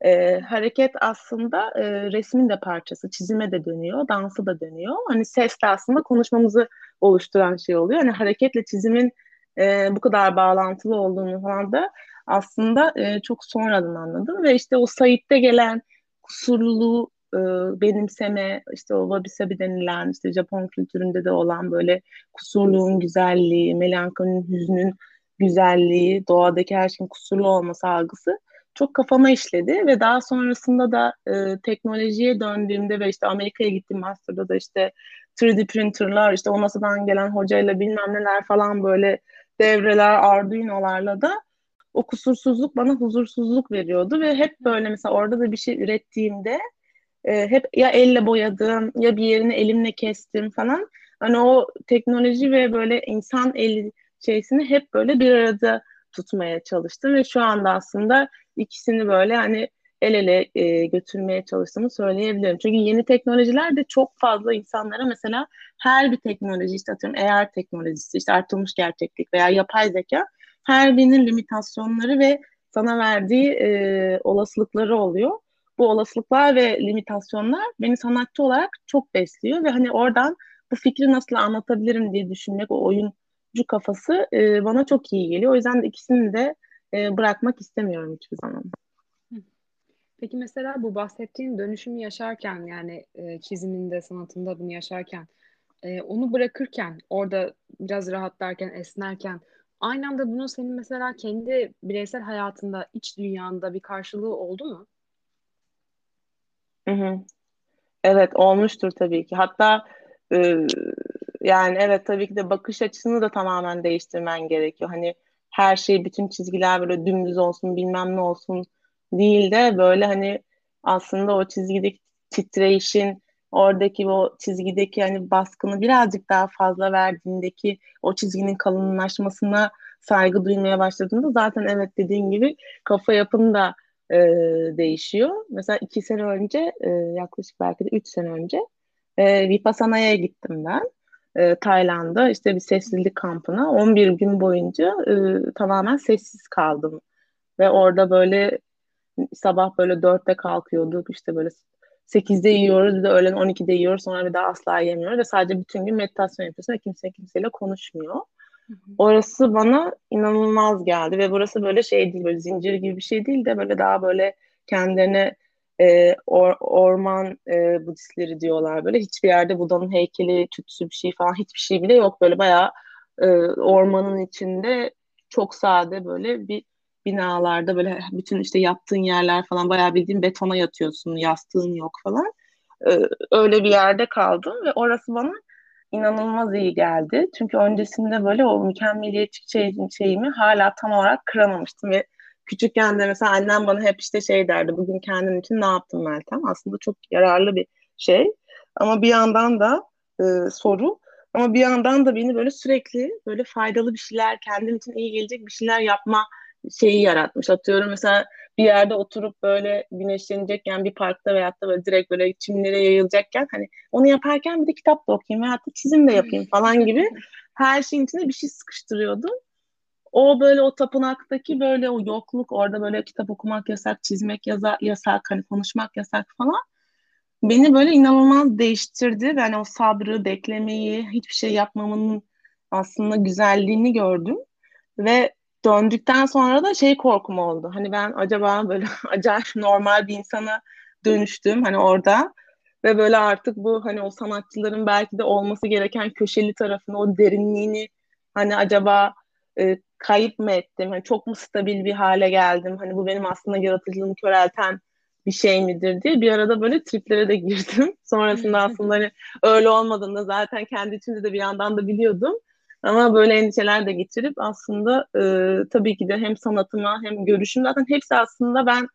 E, hareket aslında e, resmin de parçası, çizime de dönüyor, dansı da dönüyor. Hani ses de aslında konuşmamızı oluşturan şey oluyor. Hani hareketle çizimin e, bu kadar bağlantılı olduğunu falan da aslında e, çok sonradan anladım ve işte o Said'de gelen kusurluluğu e, benimseme işte o wabi sabi denilen işte Japon kültüründe de olan böyle kusurluğun güzelliği, melankolinin, hüznün güzelliği, doğadaki her şeyin kusurlu olması algısı çok kafama işledi ve daha sonrasında da e, teknolojiye döndüğümde ve işte Amerika'ya gittim master'da da işte 3D printerlar işte o masadan gelen hocayla bilmem neler falan böyle devreler Arduino'larla da o kusursuzluk bana huzursuzluk veriyordu ve hep böyle mesela orada da bir şey ürettiğimde e, hep ya elle boyadım ya bir yerini elimle kestim falan. Hani o teknoloji ve böyle insan eli şeysini hep böyle bir arada tutmaya çalıştım ve şu anda aslında ikisini böyle hani el ele e, götürmeye çalıştığımı söyleyebilirim. Çünkü yeni teknolojiler de çok fazla insanlara mesela her bir teknoloji işte atıyorum AR teknolojisi, işte artılmış gerçeklik veya yapay zeka her birinin limitasyonları ve sana verdiği e, olasılıkları oluyor. Bu olasılıklar ve limitasyonlar beni sanatçı olarak çok besliyor ve hani oradan bu fikri nasıl anlatabilirim diye düşünmek o oyuncu kafası e, bana çok iyi geliyor. O yüzden de ikisini de e, bırakmak istemiyorum hiçbir zaman. Peki mesela bu bahsettiğin dönüşümü yaşarken yani e, çiziminde, sanatında bunu yaşarken e, onu bırakırken orada biraz rahatlarken, esnerken aynı anda bunun senin mesela kendi bireysel hayatında, iç dünyanda bir karşılığı oldu mu? Hı hı. Evet olmuştur tabii ki. Hatta e, yani evet tabii ki de bakış açısını da tamamen değiştirmen gerekiyor. Hani her şey bütün çizgiler böyle dümdüz olsun bilmem ne olsun değil de böyle hani aslında o çizgideki titreşin oradaki o çizgideki hani baskını birazcık daha fazla verdiğindeki o çizginin kalınlaşmasına saygı duymaya başladığında zaten evet dediğin gibi kafa yapın da e, değişiyor. Mesela iki sene önce e, yaklaşık belki de üç sene önce e, Vipassana'ya gittim ben. E, Tayland'da işte bir sessizlik kampına 11 gün boyunca e, tamamen sessiz kaldım. Ve orada böyle sabah böyle dörtte kalkıyorduk işte böyle 8'de yiyoruz bir de öğlen 12'de yiyoruz sonra bir daha asla yemiyoruz ve sadece bütün gün meditasyon yapıyorsun ve kimse kimseyle konuşmuyor. Hı hı. Orası bana inanılmaz geldi ve burası böyle şey değil böyle zincir gibi bir şey değil de böyle daha böyle kendilerine e, or, orman e, Budistleri diyorlar böyle hiçbir yerde Buda'nın heykeli, tütsü bir şey falan hiçbir şey bile yok böyle bayağı e, ormanın içinde çok sade böyle bir binalarda böyle bütün işte yattığın yerler falan bayağı bildiğin betona yatıyorsun, yastığın yok falan. Ee, öyle bir yerde kaldım ve orası bana inanılmaz iyi geldi. Çünkü öncesinde böyle o mükemmeliyetçi şey, şeyimi hala tam olarak kıramamıştım ve küçükken de mesela annem bana hep işte şey derdi bugün kendin için ne yaptın Meltem? Aslında çok yararlı bir şey ama bir yandan da e, soru ama bir yandan da beni böyle sürekli böyle faydalı bir şeyler kendim için iyi gelecek bir şeyler yapma şeyi yaratmış. Atıyorum mesela bir yerde oturup böyle güneşlenecekken bir parkta veyahut da böyle direkt böyle çimlere yayılacakken hani onu yaparken bir de kitap da okuyayım veyahut da çizim de yapayım falan gibi her şeyin içine bir şey sıkıştırıyordum. O böyle o tapınaktaki böyle o yokluk orada böyle kitap okumak yasak, çizmek yaza, yasak, hani konuşmak yasak falan beni böyle inanılmaz değiştirdi. Ben o sabrı, beklemeyi, hiçbir şey yapmamın aslında güzelliğini gördüm. Ve döndükten sonra da şey korkum oldu. Hani ben acaba böyle acayip normal bir insana dönüştüm hani orada ve böyle artık bu hani o sanatçıların belki de olması gereken köşeli tarafını, o derinliğini hani acaba e, kayıp mı ettim? Hani çok mu stabil bir hale geldim? Hani bu benim aslında yaratıcılığımı körelten bir şey midir diye bir arada böyle triplere de girdim. Sonrasında aslında hani öyle olmadığını zaten kendi içimde de bir yandan da biliyordum. Ama böyle endişeler de getirip aslında e, tabii ki de hem sanatıma hem görüşüm zaten hepsi aslında ben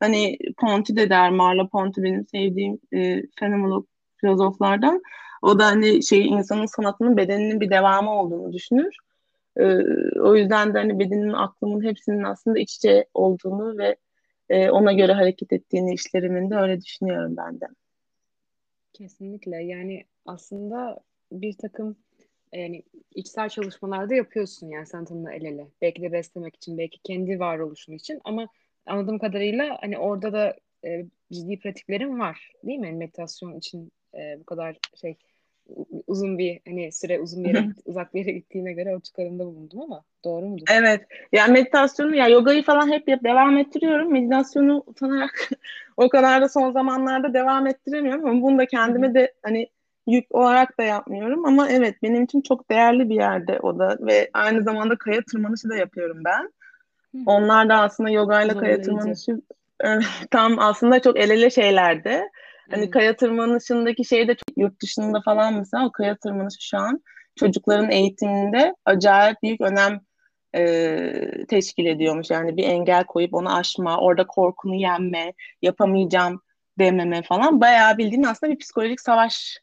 hani Ponti de der, Marla Ponti benim sevdiğim e, fenomenolog filozoflardan. O da hani şey insanın sanatının bedeninin bir devamı olduğunu düşünür. E, o yüzden de hani bedenin, aklımın hepsinin aslında iç içe olduğunu ve e, ona göre hareket ettiğini işlerimin de öyle düşünüyorum ben de. Kesinlikle yani aslında bir takım yani içsel çalışmalarda yapıyorsun yani sanatınla el ele. Belki de beslemek için, belki kendi varoluşun için ama anladığım kadarıyla hani orada da e, ciddi pratiklerin var değil mi? Meditasyon için e, bu kadar şey uzun bir hani süre uzun bir yere uzak bir yere gittiğine göre o çıkarımda bulundum ama doğru mudur? Evet. Yani meditasyonu ya yogayı falan hep yap, devam ettiriyorum. Meditasyonu utanarak o kadar da son zamanlarda devam ettiremiyorum ama bunu da kendime de hani yük olarak da yapmıyorum ama evet benim için çok değerli bir yerde o da ve aynı zamanda kaya tırmanışı da yapıyorum ben. Onlar da aslında yoga ile kaya tırmanışı tam aslında çok el ele şeylerdi. Hani kaya tırmanışındaki şey de çok, yurt dışında falan mesela o kaya tırmanışı şu an çocukların eğitiminde acayip büyük önem e, teşkil ediyormuş. Yani bir engel koyup onu aşma, orada korkunu yenme, yapamayacağım dememe falan. Bayağı bildiğin aslında bir psikolojik savaş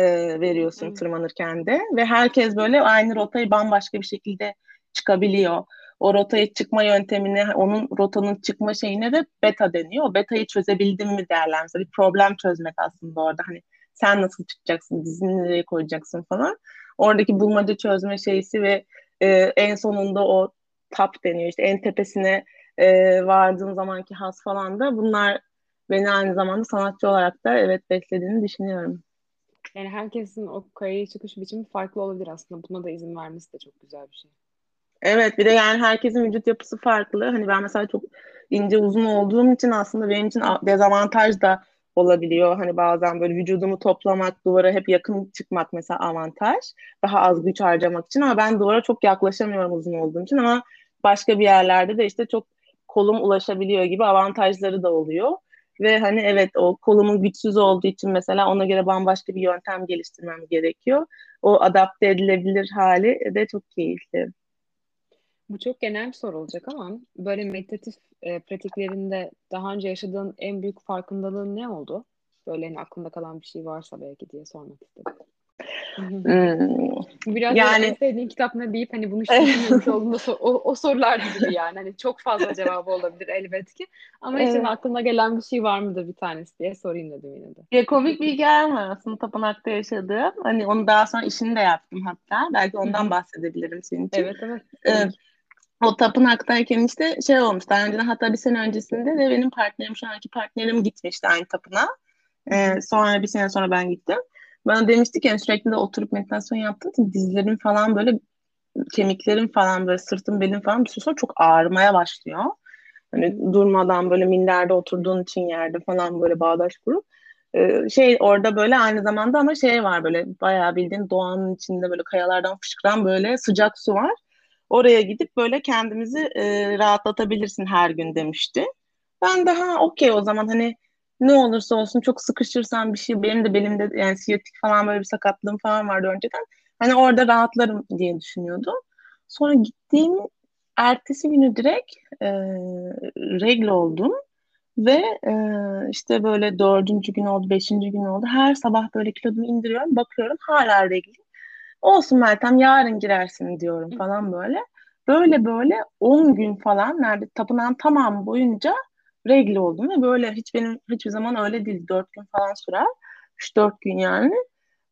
e, veriyorsun hmm. tırmanırken de. Ve herkes böyle aynı rotayı bambaşka bir şekilde çıkabiliyor o rotaya çıkma yöntemine, onun rotanın çıkma şeyine de beta deniyor. O betayı çözebildim mi derler. Mesela bir problem çözmek aslında orada. Hani sen nasıl çıkacaksın, dizini nereye koyacaksın falan. Oradaki bulmaca çözme şeysi ve e, en sonunda o tap deniyor. İşte en tepesine e, vardığın zamanki has falan da bunlar beni aynı zamanda sanatçı olarak da evet beslediğini düşünüyorum. Yani herkesin o kayaya çıkış biçimi farklı olabilir aslında. Buna da izin vermesi de çok güzel bir şey. Evet bir de yani herkesin vücut yapısı farklı. Hani ben mesela çok ince uzun olduğum için aslında benim için dezavantaj da olabiliyor. Hani bazen böyle vücudumu toplamak, duvara hep yakın çıkmak mesela avantaj. Daha az güç harcamak için ama ben duvara çok yaklaşamıyorum uzun olduğum için ama başka bir yerlerde de işte çok kolum ulaşabiliyor gibi avantajları da oluyor. Ve hani evet o kolumun güçsüz olduğu için mesela ona göre bambaşka bir yöntem geliştirmem gerekiyor. O adapte edilebilir hali de çok keyifli. Bu çok genel bir soru olacak ama böyle meditatif e, pratiklerinde daha önce yaşadığın en büyük farkındalığın ne oldu? Böyle hani aklında kalan bir şey varsa belki diye sormak istedim. Hmm. Biraz yani sevdiğin kitap ne deyip hani bunu hiç düşünmemiş olduğunda so- o, o sorular gibi yani. Hani çok fazla cevabı olabilir elbet ki. Ama evet. aklına gelen bir şey var mıdır bir tanesi diye sorayım dedim yine de. Ya komik bir hikayem var aslında tapınakta yaşadığım. Hani onu daha sonra işini de yaptım hatta. Belki ondan bahsedebilirim senin için. Evet evet. evet o tapınaktayken işte şey olmuş daha önceden hatta bir sene öncesinde de benim partnerim şu anki partnerim gitmişti aynı tapınağa. Ee, sonra bir sene sonra ben gittim. Bana demişti ki sürekli de oturup meditasyon yaptığım için dizlerim falan böyle kemiklerim falan böyle sırtım belim falan bir süre sonra çok ağrımaya başlıyor. Hani durmadan böyle minderde oturduğun için yerde falan böyle bağdaş kurup şey orada böyle aynı zamanda ama şey var böyle bayağı bildiğin doğanın içinde böyle kayalardan fışkıran böyle sıcak su var. Oraya gidip böyle kendimizi e, rahatlatabilirsin her gün demişti. Ben daha okey o zaman hani ne olursa olsun çok sıkışırsam bir şey benim de belimde yani siyatik falan böyle bir sakatlığım falan vardı önceden. Hani orada rahatlarım diye düşünüyordum. Sonra gittiğim ertesi günü direkt e, regl oldum. Ve e, işte böyle dördüncü gün oldu, beşinci gün oldu. Her sabah böyle kilomu indiriyorum, bakıyorum hala regl. Olsun Meltem yarın girersin diyorum falan böyle. Böyle böyle 10 gün falan nerede tapınağın tamamı boyunca regl oldum ve böyle hiç benim hiçbir zaman öyle değil. 4 gün falan sürer. 3-4 gün yani.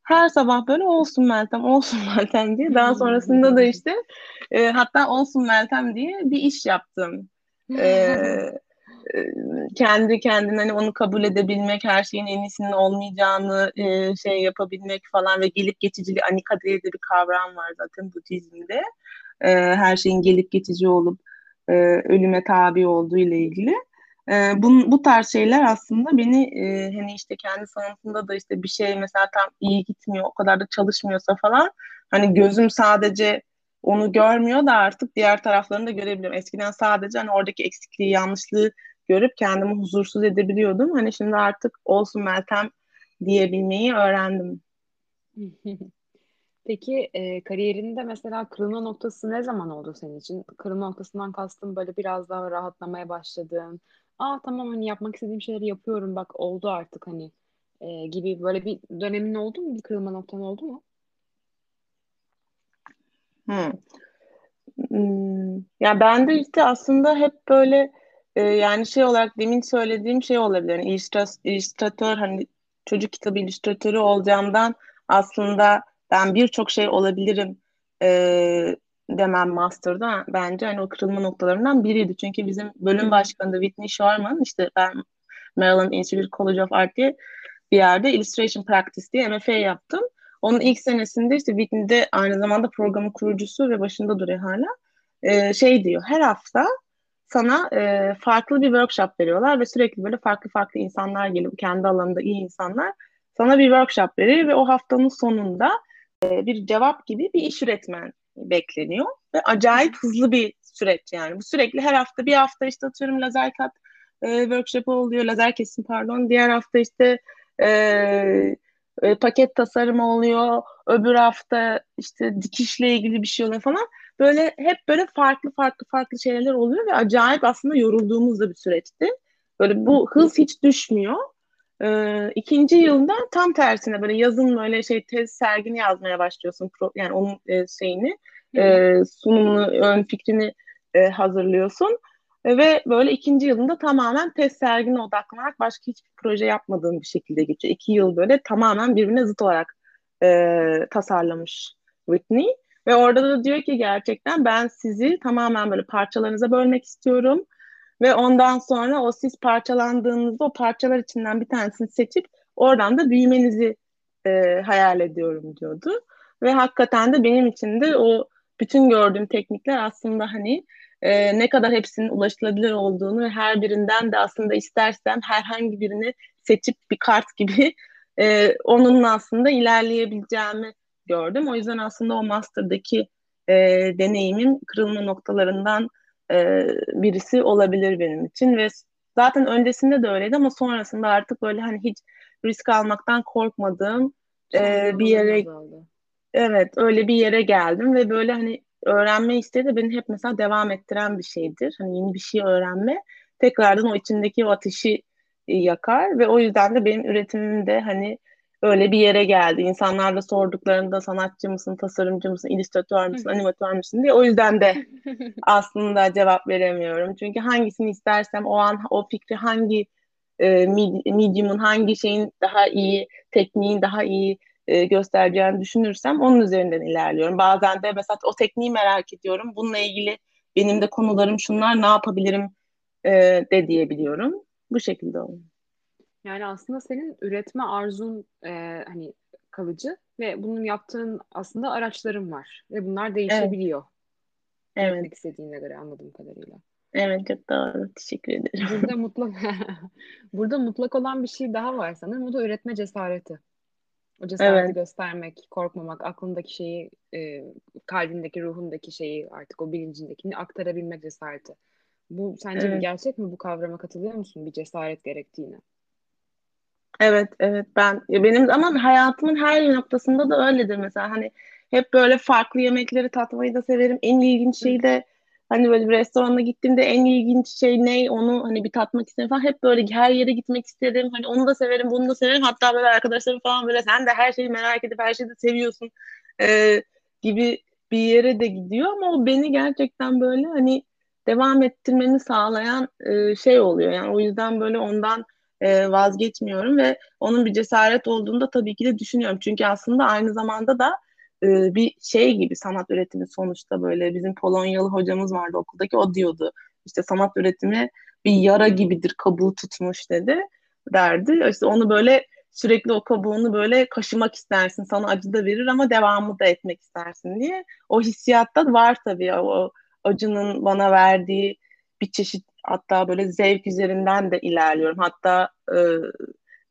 Her sabah böyle olsun Meltem, olsun Meltem diye. Daha sonrasında da işte e, hatta olsun Meltem diye bir iş yaptım. E, kendi kendine hani onu kabul edebilmek, her şeyin en iyisinin olmayacağını e, şey yapabilmek falan ve gelip geçicili anika diye de bir kavram var zaten Budizm'de. E, her şeyin gelip geçici olup e, ölüme tabi olduğu ile ilgili. E, bu, bu tarz şeyler aslında beni e, hani işte kendi sanatımda da işte bir şey mesela tam iyi gitmiyor, o kadar da çalışmıyorsa falan hani gözüm sadece onu görmüyor da artık diğer taraflarını da görebiliyorum. Eskiden sadece hani oradaki eksikliği, yanlışlığı görüp kendimi huzursuz edebiliyordum. Hani şimdi artık olsun Meltem diyebilmeyi öğrendim. Peki e, kariyerinde mesela kırılma noktası ne zaman oldu senin için? Kırılma noktasından kastım böyle biraz daha rahatlamaya başladığın, aa tamam hani yapmak istediğim şeyleri yapıyorum bak oldu artık hani e, gibi böyle bir dönemin oldu mu? Bir kırılma noktan oldu mu? Hmm. Hmm. Ya ben de işte aslında hep böyle e, yani şey olarak demin söylediğim şey olabilir. Yani illüstratör hani çocuk kitabı illüstratörü olacağımdan aslında ben birçok şey olabilirim e, demem master'da bence hani o kırılma noktalarından biriydi. Çünkü bizim bölüm başkanı da Whitney Sharman işte ben Maryland Institute College of Art diye bir yerde illustration practice diye MFA yaptım. Onun ilk senesinde işte Whitney'de aynı zamanda programın kurucusu ve başında duruyor hala. E, şey diyor her hafta sana e, farklı bir workshop veriyorlar ve sürekli böyle farklı farklı insanlar gelip kendi alanında iyi insanlar sana bir workshop veriyor ve o haftanın sonunda e, bir cevap gibi bir iş üretmen bekleniyor ve acayip hızlı bir süreç yani. Bu sürekli her hafta bir hafta işte atıyorum lazer kat e, workshop oluyor, lazer kesim pardon. Diğer hafta işte e, e, paket tasarımı oluyor. Öbür hafta işte dikişle ilgili bir şey oluyor falan. Böyle hep böyle farklı farklı farklı şeyler oluyor ve acayip aslında yorulduğumuz da bir süreçti. Böyle bu hız hiç düşmüyor. Ee, ikinci yılda tam tersine böyle yazın böyle şey tez sergini yazmaya başlıyorsun. Pro, yani onun e, şeyini, e, sunumunu, ön fikrini e, hazırlıyorsun. E, ve böyle ikinci yılında tamamen test sergine odaklanarak başka hiçbir proje yapmadığın bir şekilde geçiyor. İki yıl böyle tamamen birbirine zıt olarak e, tasarlamış Whitney. Ve orada da diyor ki gerçekten ben sizi tamamen böyle parçalarınıza bölmek istiyorum. Ve ondan sonra o siz parçalandığınızda o parçalar içinden bir tanesini seçip oradan da büyümenizi e, hayal ediyorum diyordu. Ve hakikaten de benim için de o bütün gördüğüm teknikler aslında hani e, ne kadar hepsinin ulaşılabilir olduğunu ve her birinden de aslında istersem herhangi birini seçip bir kart gibi e, onunla aslında ilerleyebileceğimi gördüm. O yüzden aslında o master'daki e, deneyimin kırılma noktalarından e, birisi olabilir benim için ve zaten öncesinde de öyleydi ama sonrasında artık böyle hani hiç risk almaktan korkmadığım e, bir yere evet öyle bir yere geldim ve böyle hani öğrenme isteği de beni hep mesela devam ettiren bir şeydir. Hani yeni bir şey öğrenme tekrardan o içindeki o ateşi e, yakar ve o yüzden de benim üretimim de hani öyle bir yere geldi. İnsanlar da sorduklarında sanatçı mısın, tasarımcı mısın, illüstratör müsün, animatör müsün diye. O yüzden de aslında cevap veremiyorum. Çünkü hangisini istersem o an o fikri hangi e, medium'un hangi şeyin daha iyi, tekniğin daha iyi e, göstereceğini düşünürsem onun üzerinden ilerliyorum. Bazen de mesela o tekniği merak ediyorum. Bununla ilgili benim de konularım şunlar ne yapabilirim e, de diyebiliyorum. Bu şekilde oluyor. Yani aslında senin üretme arzun e, hani kalıcı ve bunun yaptığın aslında araçların var ve bunlar değişebiliyor. Evet. Üretmek istediğine göre anladığım kadarıyla. Evet çok doğru. Teşekkür ederim. Burada mutlak burada mutlak olan bir şey daha var sanırım. Bu da üretme cesareti. O cesareti evet. göstermek, korkmamak, aklındaki şeyi, e, kalbindeki, ruhundaki şeyi artık o bilincindekini aktarabilmek cesareti. Bu sence evet. bir gerçek mi? Bu kavrama katılıyor musun? Bir cesaret gerektiğine. Evet, evet ben benim ama hayatımın her noktasında da öyledir mesela hani hep böyle farklı yemekleri tatmayı da severim. En ilginç şey de hani böyle bir restorana gittiğimde en ilginç şey ne onu hani bir tatmak isterim falan. Hep böyle her yere gitmek isterim. Hani onu da severim, bunu da severim. Hatta böyle arkadaşlarım falan böyle sen de her şeyi merak edip her şeyi de seviyorsun e, gibi bir yere de gidiyor ama o beni gerçekten böyle hani devam ettirmeni sağlayan e, şey oluyor. Yani o yüzden böyle ondan e, vazgeçmiyorum ve onun bir cesaret olduğunu da tabii ki de düşünüyorum. Çünkü aslında aynı zamanda da e, bir şey gibi sanat üretimi sonuçta böyle bizim Polonyalı hocamız vardı okuldaki o diyordu. İşte sanat üretimi bir yara gibidir kabuğu tutmuş dedi derdi. İşte onu böyle sürekli o kabuğunu böyle kaşımak istersin. Sana acı da verir ama devamı da etmek istersin diye. O hissiyatta var tabii o acının bana verdiği bir çeşit hatta böyle zevk üzerinden de ilerliyorum. Hatta e,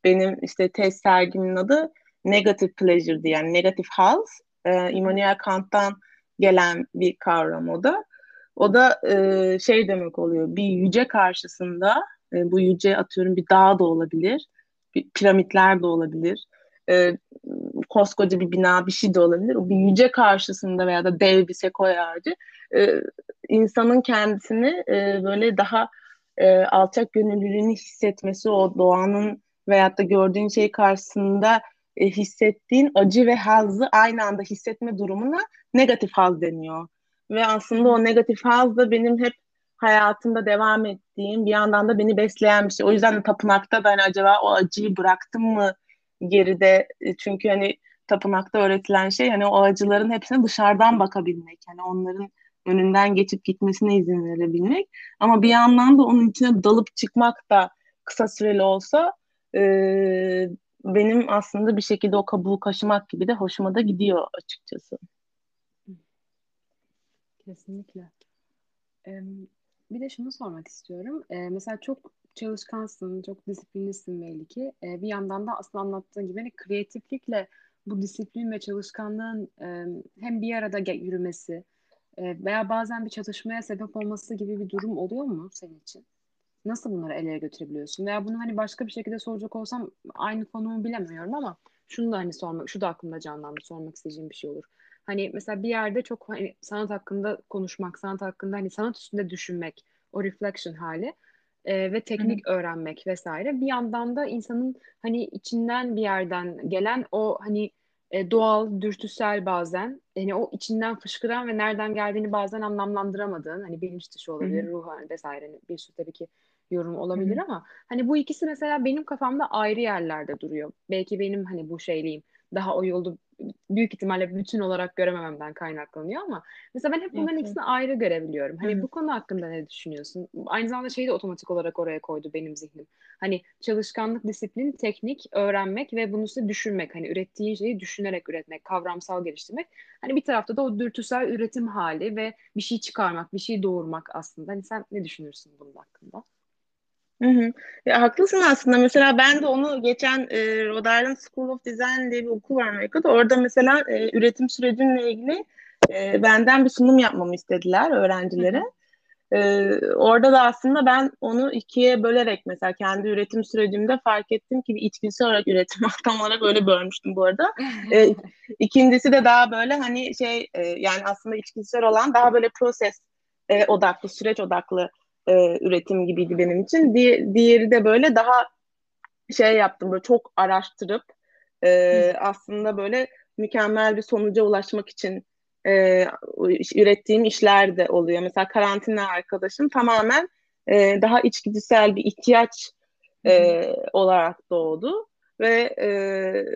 benim işte test sergimin adı Negative Pleasure diye yani Negative Health. E, Immanuel Kant'tan gelen bir kavram o da. O da e, şey demek oluyor. Bir yüce karşısında e, bu yüce atıyorum bir dağ da olabilir. Bir piramitler de olabilir. E, koskoca bir bina bir şey de olabilir. O bir yüce karşısında veya da dev bir sekoya ağacı e, insanın kendisini e, böyle daha e, alçak gönüllülüğünü hissetmesi o doğanın veyahut da gördüğün şey karşısında e, hissettiğin acı ve hazzı aynı anda hissetme durumuna negatif haz deniyor. Ve aslında o negatif haz da benim hep hayatımda devam ettiğim bir yandan da beni besleyen bir şey. O yüzden de tapınakta ben acaba o acıyı bıraktım mı geride? E, çünkü hani tapınakta öğretilen şey hani o acıların hepsine dışarıdan bakabilmek. Yani onların önünden geçip gitmesine izin verebilmek. Ama bir yandan da onun içine dalıp çıkmak da kısa süreli olsa e, benim aslında bir şekilde o kabuğu kaşımak gibi de hoşuma da gidiyor açıkçası. Kesinlikle. Ee, bir de şunu sormak istiyorum. Ee, mesela çok çalışkansın, çok disiplinlisin belli ki. Ee, bir yandan da aslında anlattığın gibi hani kreatiflikle bu disiplin ve çalışkanlığın e, hem bir arada yürümesi e, veya bazen bir çatışmaya sebep olması gibi bir durum oluyor mu senin için? Nasıl bunları ele götürebiliyorsun? Veya bunu hani başka bir şekilde soracak olsam aynı konumu bilemiyorum ama şunu da hani sormak, şu da aklımda canlandı sormak isteyeceğim bir şey olur. Hani mesela bir yerde çok hani sanat hakkında konuşmak, sanat hakkında hani sanat üstünde düşünmek, o reflection hali e, ve teknik Hı-hı. öğrenmek vesaire. Bir yandan da insanın hani içinden bir yerden gelen o hani e, doğal, dürtüsel bazen hani o içinden fışkıran ve nereden geldiğini bazen anlamlandıramadığın hani bilinç dışı olabilir, Hı-hı. ruh vesaire hani bir sürü tabii ki yorum olabilir Hı-hı. ama hani bu ikisi mesela benim kafamda ayrı yerlerde duruyor. Belki benim hani bu şeyliğim daha o yolu büyük ihtimalle bütün olarak göremememden kaynaklanıyor ama mesela ben hep bunların evet. ikisini ayrı görebiliyorum. Hani Hı. bu konu hakkında ne düşünüyorsun? Aynı zamanda şeyi de otomatik olarak oraya koydu benim zihnim. Hani çalışkanlık, disiplin, teknik, öğrenmek ve bunu üstüne düşünmek. Hani ürettiğin şeyi düşünerek üretmek, kavramsal geliştirmek. Hani bir tarafta da o dürtüsel üretim hali ve bir şey çıkarmak, bir şey doğurmak aslında. Hani sen ne düşünürsün bunun hakkında? Hı hı. Ya, haklısın aslında. Mesela ben de onu geçen e, Rhode Island School of Design diye bir okul var Amerika'da. Orada mesela e, üretim sürecinle ilgili e, benden bir sunum yapmamı istediler öğrencilere. E, orada da aslında ben onu ikiye bölerek mesela kendi üretim sürecimde fark ettim ki bir içgüdüsel olarak üretim tam olarak öyle bölmüştüm bu arada. E, ikincisi de daha böyle hani şey e, yani aslında içgüdüsel olan daha böyle proses e, odaklı, süreç odaklı e, üretim gibiydi benim için. Di- diğeri de böyle daha şey yaptım böyle çok araştırıp e, aslında böyle mükemmel bir sonuca ulaşmak için e, ürettiğim işler de oluyor. Mesela karantina arkadaşım tamamen e, daha içgüdüsel bir ihtiyaç e, olarak doğdu ve e,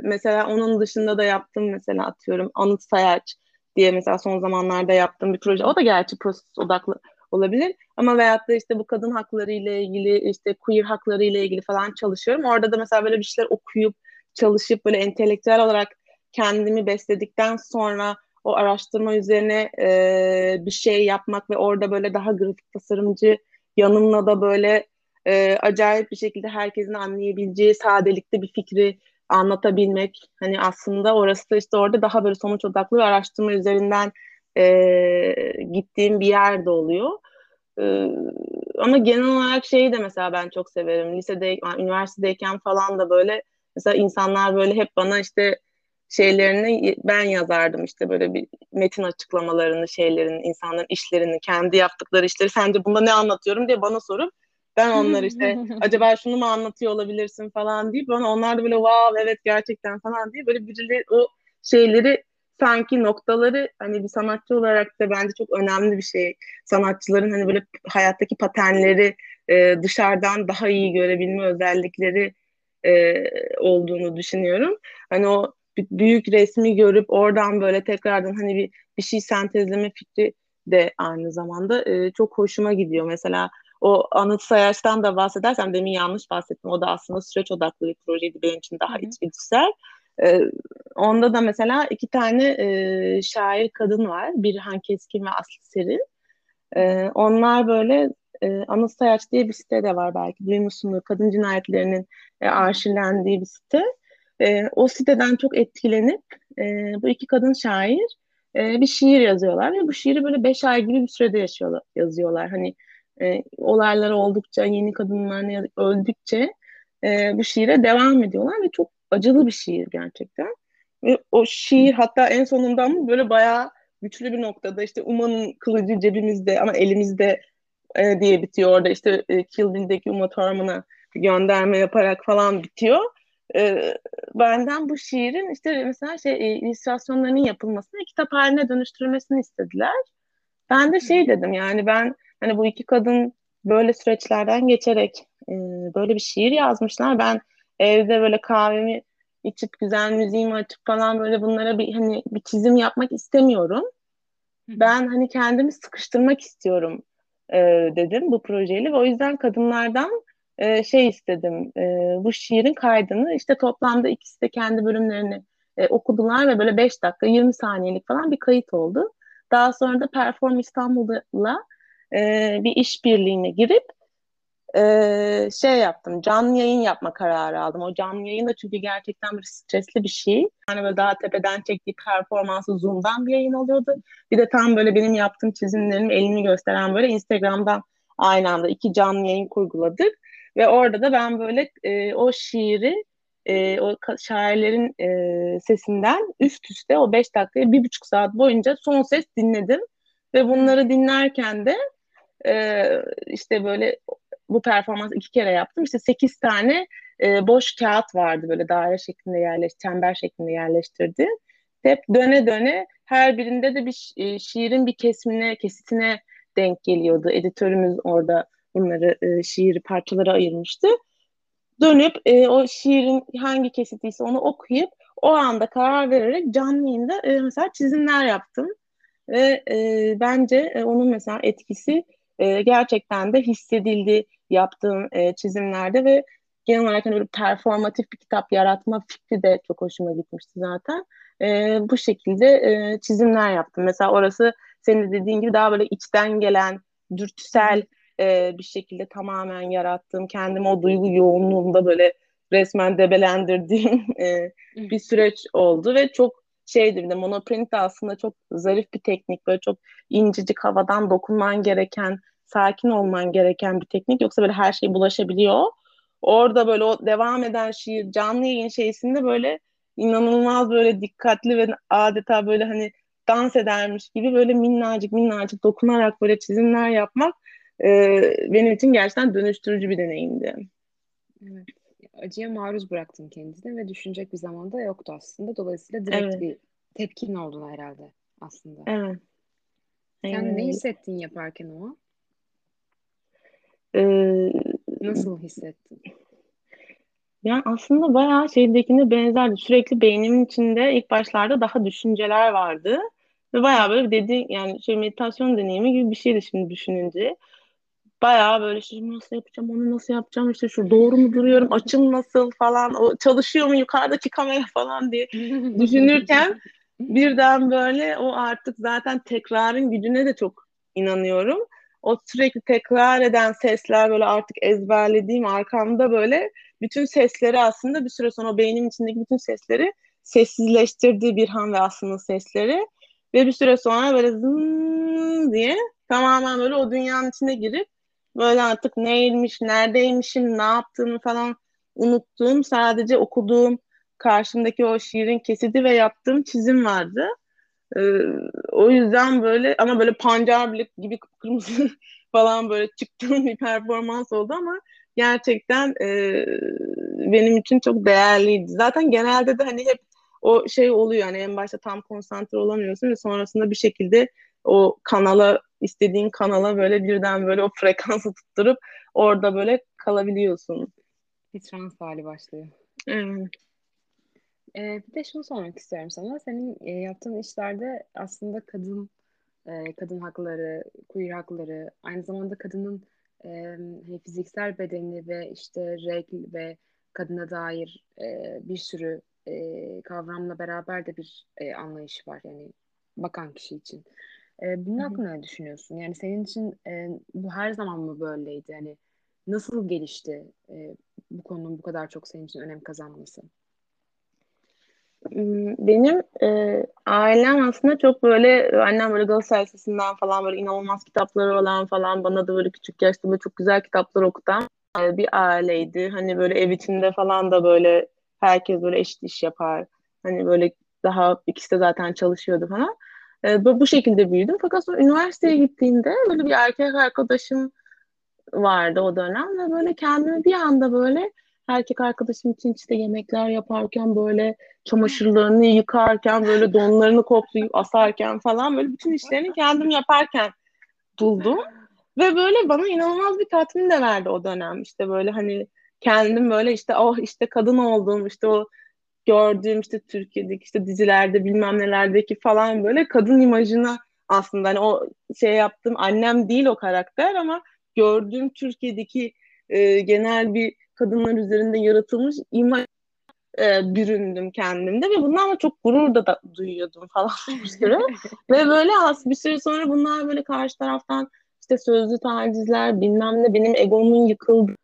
mesela onun dışında da yaptım mesela atıyorum anıt sayaç diye mesela son zamanlarda yaptığım bir proje. O da gerçi proses odaklı olabilir. Ama veyahut da işte bu kadın hakları ile ilgili işte queer hakları ile ilgili falan çalışıyorum. Orada da mesela böyle bir şeyler okuyup çalışıp böyle entelektüel olarak kendimi besledikten sonra o araştırma üzerine e, bir şey yapmak ve orada böyle daha grafik tasarımcı yanımla da böyle e, acayip bir şekilde herkesin anlayabileceği sadelikte bir fikri anlatabilmek. Hani aslında orası da işte orada daha böyle sonuç odaklı bir araştırma üzerinden e, gittiğim bir yerde oluyor. E, ama genel olarak şeyi de mesela ben çok severim. Lisede, üniversitedeyken falan da böyle mesela insanlar böyle hep bana işte şeylerini ben yazardım işte böyle bir metin açıklamalarını, şeylerin, insanların işlerini, kendi yaptıkları işleri sence bunda ne anlatıyorum diye bana sorup ben onları işte acaba şunu mu anlatıyor olabilirsin falan deyip bana onlar da böyle wow evet gerçekten falan diye böyle birileri o şeyleri sanki noktaları hani bir sanatçı olarak da bence çok önemli bir şey. Sanatçıların hani böyle hayattaki paternleri e, dışarıdan daha iyi görebilme özellikleri e, olduğunu düşünüyorum. Hani o büyük resmi görüp oradan böyle tekrardan hani bir, bir şey sentezleme fikri de aynı zamanda e, çok hoşuma gidiyor. Mesela o anıt sayaçtan da bahsedersem demin yanlış bahsettim. O da aslında süreç odaklı bir projeydi benim için daha içgüdüsel. E, onda da mesela iki tane e, şair kadın var. Birhan Keskin ve Aslı Serin. E, onlar böyle e, Sayaç diye bir site de var belki duymuşsunuz. Kadın cinayetlerinin e, arşivlendiği bir site. E, o siteden çok etkilenip e, bu iki kadın şair e, bir şiir yazıyorlar ve bu şiiri böyle beş ay gibi bir sürede yaşıyorlar, yazıyorlar. Hani e, olaylar oldukça, yeni kadınlar öldükçe e, bu şiire devam ediyorlar ve çok acılı bir şiir gerçekten. Ve o şiir hatta en sonundan böyle bayağı güçlü bir noktada işte Uma'nın kılıcı cebimizde ama elimizde e, diye bitiyor orada işte e, Kill Bill'deki Uma Thurman'a gönderme yaparak falan bitiyor. E, benden bu şiirin işte mesela şey e, illüstrasyonlarının yapılmasını kitap haline dönüştürülmesini istediler. Ben de şey dedim yani ben hani bu iki kadın böyle süreçlerden geçerek e, böyle bir şiir yazmışlar. Ben evde böyle kahvemi içip güzel müziğimi açıp falan böyle bunlara bir hani bir çizim yapmak istemiyorum. Ben hani kendimi sıkıştırmak istiyorum e, dedim bu projeyle ve o yüzden kadınlardan e, şey istedim. E, bu şiirin kaydını işte toplamda ikisi de kendi bölümlerini e, okudular ve böyle 5 dakika 20 saniyelik falan bir kayıt oldu. Daha sonra da Perform İstanbul'la e, bir işbirliğine girip e, şey yaptım. Canlı yayın yapma kararı aldım. O canlı yayın da çünkü gerçekten bir stresli bir şey. Yani böyle daha tepeden çektiği performansı Zoom'dan bir yayın oluyordu. Bir de tam böyle benim yaptığım çizimlerim elimi gösteren böyle Instagram'dan aynı anda iki canlı yayın kurguladık. Ve orada da ben böyle e, o şiiri e, o şairlerin e, sesinden üst üste o beş dakikaya bir buçuk saat boyunca son ses dinledim. Ve bunları dinlerken de e, işte böyle bu performans iki kere yaptım. İşte sekiz tane e, boş kağıt vardı böyle daire şeklinde yerleş, çember şeklinde yerleştirdi. Hep döne döne her birinde de bir e, şiirin bir kesmine, kesitine denk geliyordu. Editörümüz orada bunları e, şiiri parçalara ayırmıştı. Dönüp e, o şiirin hangi kesitiyse onu okuyup o anda karar vererek canlı yayında e, mesela çizimler yaptım. Ve e, bence e, onun mesela etkisi e, gerçekten de hissedildi yaptığım e, çizimlerde ve genel olarak hani böyle performatif bir kitap yaratma fikri de çok hoşuma gitmişti zaten. E, bu şekilde e, çizimler yaptım. Mesela orası senin de dediğin gibi daha böyle içten gelen, dürtüsel e, bir şekilde tamamen yarattığım, kendimi o duygu yoğunluğunda böyle resmen debelendirdiğim e, bir süreç oldu ve çok şeydi bir de monoprint de aslında çok zarif bir teknik böyle çok incecik havadan dokunman gereken sakin olman gereken bir teknik yoksa böyle her şey bulaşabiliyor. Orada böyle o devam eden şiir canlı yayın şeysinde böyle inanılmaz böyle dikkatli ve adeta böyle hani dans edermiş gibi böyle minnacık minnacık dokunarak böyle çizimler yapmak e, benim için gerçekten dönüştürücü bir deneyimdi. Evet. Acıya maruz bıraktın kendini ve düşünecek bir zamanda yoktu aslında. Dolayısıyla direkt evet. bir tepkin oldun herhalde aslında. Evet. Sen evet. ne hissettin yaparken o? Ee, Nasıl hissettin? Yani aslında bayağı şeydekine benzerdi. Sürekli beynimin içinde ilk başlarda daha düşünceler vardı. Ve bayağı böyle dedi yani şey meditasyon deneyimi gibi bir şeydi şimdi düşününce. Bayağı böyle işte nasıl yapacağım, onu nasıl yapacağım, işte şu doğru mu duruyorum, açım nasıl falan, o çalışıyor mu yukarıdaki kamera falan diye düşünürken birden böyle o artık zaten tekrarın gücüne de çok inanıyorum o sürekli tekrar eden sesler böyle artık ezberlediğim arkamda böyle bütün sesleri aslında bir süre sonra beynim içindeki bütün sesleri sessizleştirdi Birhan ve Aslı'nın sesleri ve bir süre sonra böyle zın diye tamamen böyle o dünyanın içine girip böyle artık neymiş, neredeymişim, ne yaptığımı falan unuttuğum, sadece okuduğum karşımdaki o şiirin kesidi ve yaptığım çizim vardı. Ee, o yüzden böyle ama böyle pancarbilik gibi kırmızı falan böyle çıktığım bir performans oldu ama gerçekten e, benim için çok değerliydi. Zaten genelde de hani hep o şey oluyor yani en başta tam konsantre olamıyorsun ve sonrasında bir şekilde o kanala istediğin kanala böyle birden böyle o frekansı tutturup orada böyle kalabiliyorsun. Bir trans hali başlıyor. Evet. Ee, bir de şunu sormak istiyorum sana. Senin e, yaptığın işlerde aslında kadın e, kadın hakları, queer hakları, aynı zamanda kadının e, hani fiziksel bedeni ve işte regl ve kadına dair e, bir sürü e, kavramla beraber de bir e, anlayış var yani bakan kişi için. E, bunun hakkında ne düşünüyorsun? Yani senin için e, bu her zaman mı böyleydi? Yani nasıl gelişti e, bu konunun bu kadar çok senin için önem kazanması? Hmm, Benim e, ailem aslında çok böyle annem böyle Galatasaray Lisesi'nden falan böyle inanılmaz kitapları olan falan bana da böyle küçük yaşta böyle çok güzel kitaplar okutan e, bir aileydi. Hani böyle ev içinde falan da böyle herkes böyle eşit iş yapar. Hani böyle daha ikisi de zaten çalışıyordu falan. E, bu, bu şekilde büyüdüm. Fakat sonra üniversiteye gittiğimde böyle bir erkek arkadaşım vardı o dönem ve böyle kendimi bir anda böyle erkek arkadaşım için işte yemekler yaparken böyle çamaşırlarını yıkarken böyle donlarını koplayıp asarken falan böyle bütün işlerini kendim yaparken buldum. Ve böyle bana inanılmaz bir tatmin de verdi o dönem. İşte böyle hani kendim böyle işte oh işte kadın oldum işte o gördüğüm işte Türkiye'deki işte dizilerde bilmem nelerdeki falan böyle kadın imajına aslında hani o şey yaptım annem değil o karakter ama gördüğüm Türkiye'deki e, genel bir kadınlar üzerinde yaratılmış imaj e, büründüm kendimde ve bundan ama çok gurur da, da duyuyordum falan bir süre. ve böyle az bir süre sonra bunlar böyle karşı taraftan işte sözlü tacizler bilmem ne benim egomun yıkıldığı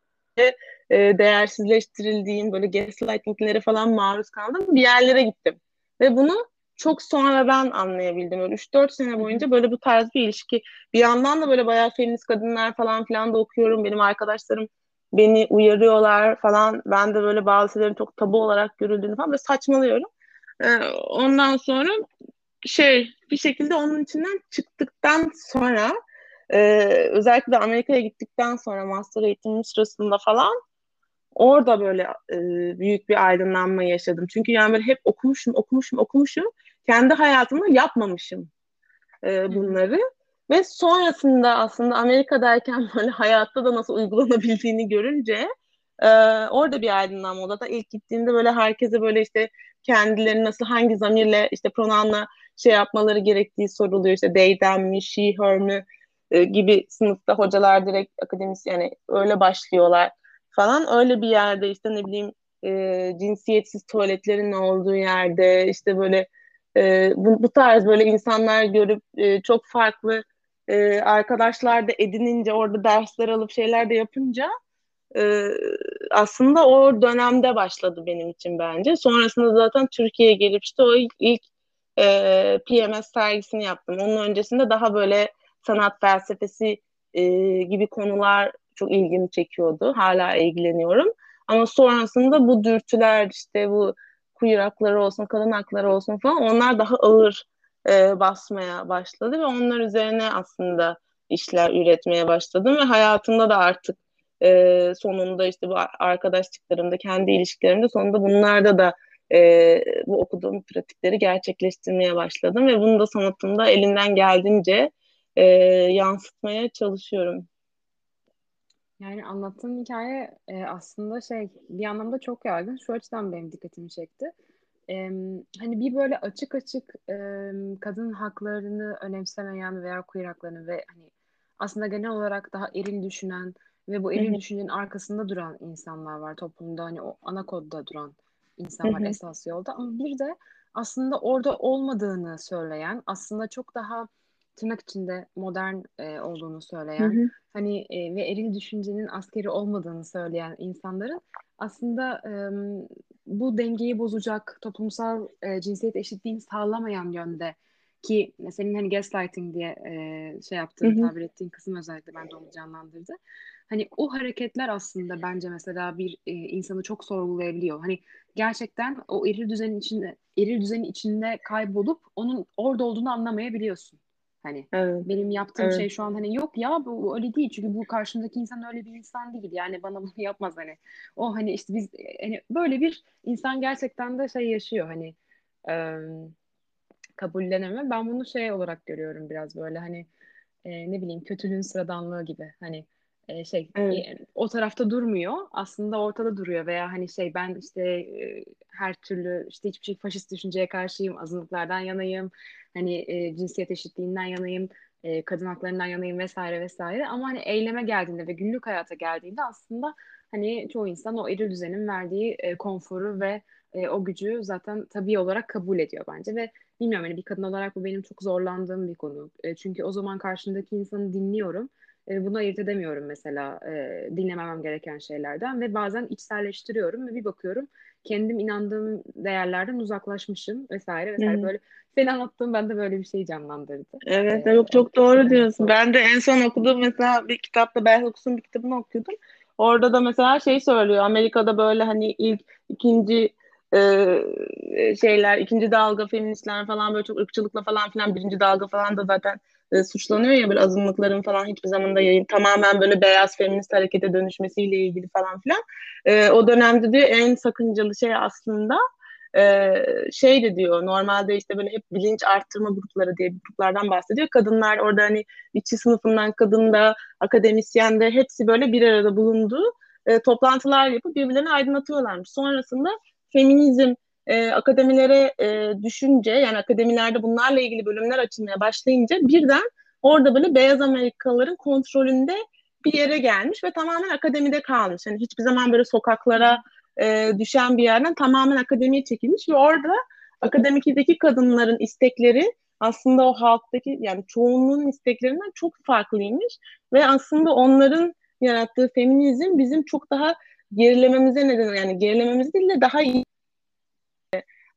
e, değersizleştirildiğim böyle gaslightinglere falan maruz kaldım. Bir yerlere gittim. Ve bunu çok sonradan anlayabildim. Öyle 3-4 sene boyunca böyle bu tarz bir ilişki. Bir yandan da böyle bayağı feminist kadınlar falan filan da okuyorum. Benim arkadaşlarım beni uyarıyorlar falan. Ben de böyle bazı şeylerin çok tabu olarak görüldüğünü falan böyle saçmalıyorum. Ee, ondan sonra şey bir şekilde onun içinden çıktıktan sonra e, özellikle Amerika'ya gittikten sonra master eğitimim sırasında falan orada böyle e, büyük bir aydınlanma yaşadım. Çünkü yani böyle hep okumuşum, okumuşum, okumuşum. Kendi hayatımda yapmamışım e, bunları. Ve sonrasında aslında Amerika'dayken böyle hayatta da nasıl uygulanabildiğini görünce e, orada bir aydınlanma oldu. Da ilk gittiğimde böyle herkese böyle işte kendilerini nasıl hangi zamirle işte pronounla şey yapmaları gerektiği soruluyor. İşte they, them mi, she, her mi e, gibi sınıfta hocalar direkt akademisyen yani öyle başlıyorlar falan. Öyle bir yerde işte ne bileyim e, cinsiyetsiz tuvaletlerin olduğu yerde işte böyle e, bu, bu tarz böyle insanlar görüp e, çok farklı e, arkadaşlar da edinince orada dersler alıp şeyler de yapınca e, aslında o dönemde başladı benim için bence. Sonrasında zaten Türkiye'ye gelip işte o ilk, ilk e, PMS sergisini yaptım. Onun öncesinde daha böyle sanat felsefesi e, gibi konular çok ilgimi çekiyordu. Hala ilgileniyorum. Ama sonrasında bu dürtüler işte bu queer olsun, kadın hakları olsun falan onlar daha ağır e, basmaya başladı ve onlar üzerine aslında işler üretmeye başladım ve hayatımda da artık e, sonunda işte bu arkadaşlıklarımda, kendi ilişkilerimde sonunda bunlarda da e, bu okuduğum pratikleri gerçekleştirmeye başladım ve bunu da sanatımda elimden geldiğince e, yansıtmaya çalışıyorum. Yani anlattığın hikaye e, aslında şey bir anlamda çok yaygın. Şu açıdan benim dikkatimi çekti. E, hani bir böyle açık açık e, kadın haklarını önemsemeyen veya queer haklarını ve hani aslında genel olarak daha eril düşünen ve bu eril düşüncenin arkasında duran insanlar var toplumda. Hani o ana kodda duran insanlar esas yolda. Ama bir de aslında orada olmadığını söyleyen, aslında çok daha tırnak içinde modern e, olduğunu söyleyen, hı hı. hani e, ve eril düşüncenin askeri olmadığını söyleyen insanların aslında e, bu dengeyi bozacak toplumsal e, cinsiyet eşitliğini sağlamayan yönde ki senin hani gaslighting diye e, şey yaptığın, tabir ettiğin kısım özellikle bende onu canlandırdı. Hani o hareketler aslında bence mesela bir e, insanı çok sorgulayabiliyor. Hani gerçekten o eril düzenin içinde eril düzenin içinde kaybolup onun orada olduğunu anlamayabiliyorsun. Hani evet. benim yaptığım evet. şey şu an hani yok ya bu öyle değil. Çünkü bu karşımdaki insan öyle bir insan değil. Yani bana bunu yapmaz hani. O hani işte biz hani böyle bir insan gerçekten de şey yaşıyor hani e, kabulleneme ben bunu şey olarak görüyorum biraz böyle hani e, ne bileyim kötülüğün sıradanlığı gibi hani e, şey evet. e, o tarafta durmuyor aslında ortada duruyor veya hani şey ben işte e, her türlü işte hiçbir şey faşist düşünceye karşıyım azınlıklardan yanayım hani e, cinsiyet eşitliğinden yanayım e, kadın haklarından yanayım vesaire vesaire ama hani eyleme geldiğinde ve günlük hayata geldiğinde aslında hani çoğu insan o eril düzenin verdiği e, konforu ve e, o gücü zaten tabii olarak kabul ediyor bence ve bilmiyorum hani bir kadın olarak bu benim çok zorlandığım bir konu. E, çünkü o zaman karşımdaki insanı dinliyorum e, bunu ayırt edemiyorum mesela e, dinlememem gereken şeylerden ve bazen içselleştiriyorum ve bir bakıyorum kendim inandığım değerlerden uzaklaşmışım vesaire vesaire hmm. böyle senin anlattığın bende böyle bir şey canlandırdı. Evet, ee, yok çok doğru diyorsun. Ben de en son okuduğum mesela bir kitapta Bell Hooks'un bir kitabını okuyordum. Orada da mesela şey söylüyor. Amerika'da böyle hani ilk ikinci e, şeyler, ikinci dalga feministler falan böyle çok ırkçılıkla falan filan birinci dalga falan da zaten e, suçlanıyor ya böyle azınlıkların falan hiçbir zaman da yayın tamamen böyle beyaz feminist harekete dönüşmesiyle ilgili falan filan. E, o dönemde diyor en sakıncalı şey aslında e, şey de diyor normalde işte böyle hep bilinç arttırma grupları diye gruplardan bahsediyor. Kadınlar orada hani işçi sınıfından kadın da akademisyen de hepsi böyle bir arada bulunduğu e, toplantılar yapıp birbirlerini aydınlatıyorlarmış. Sonrasında feminizm e, akademilere e, düşünce yani akademilerde bunlarla ilgili bölümler açılmaya başlayınca birden orada böyle beyaz Amerikalıların kontrolünde bir yere gelmiş ve tamamen akademide kalmış. Yani hiçbir zaman böyle sokaklara e, düşen bir yerden tamamen akademiye çekilmiş ve orada akademikideki kadınların istekleri aslında o halktaki yani çoğunluğun isteklerinden çok farklıymış ve aslında onların yarattığı feminizm bizim çok daha gerilememize neden yani gerilememiz değil de daha iyi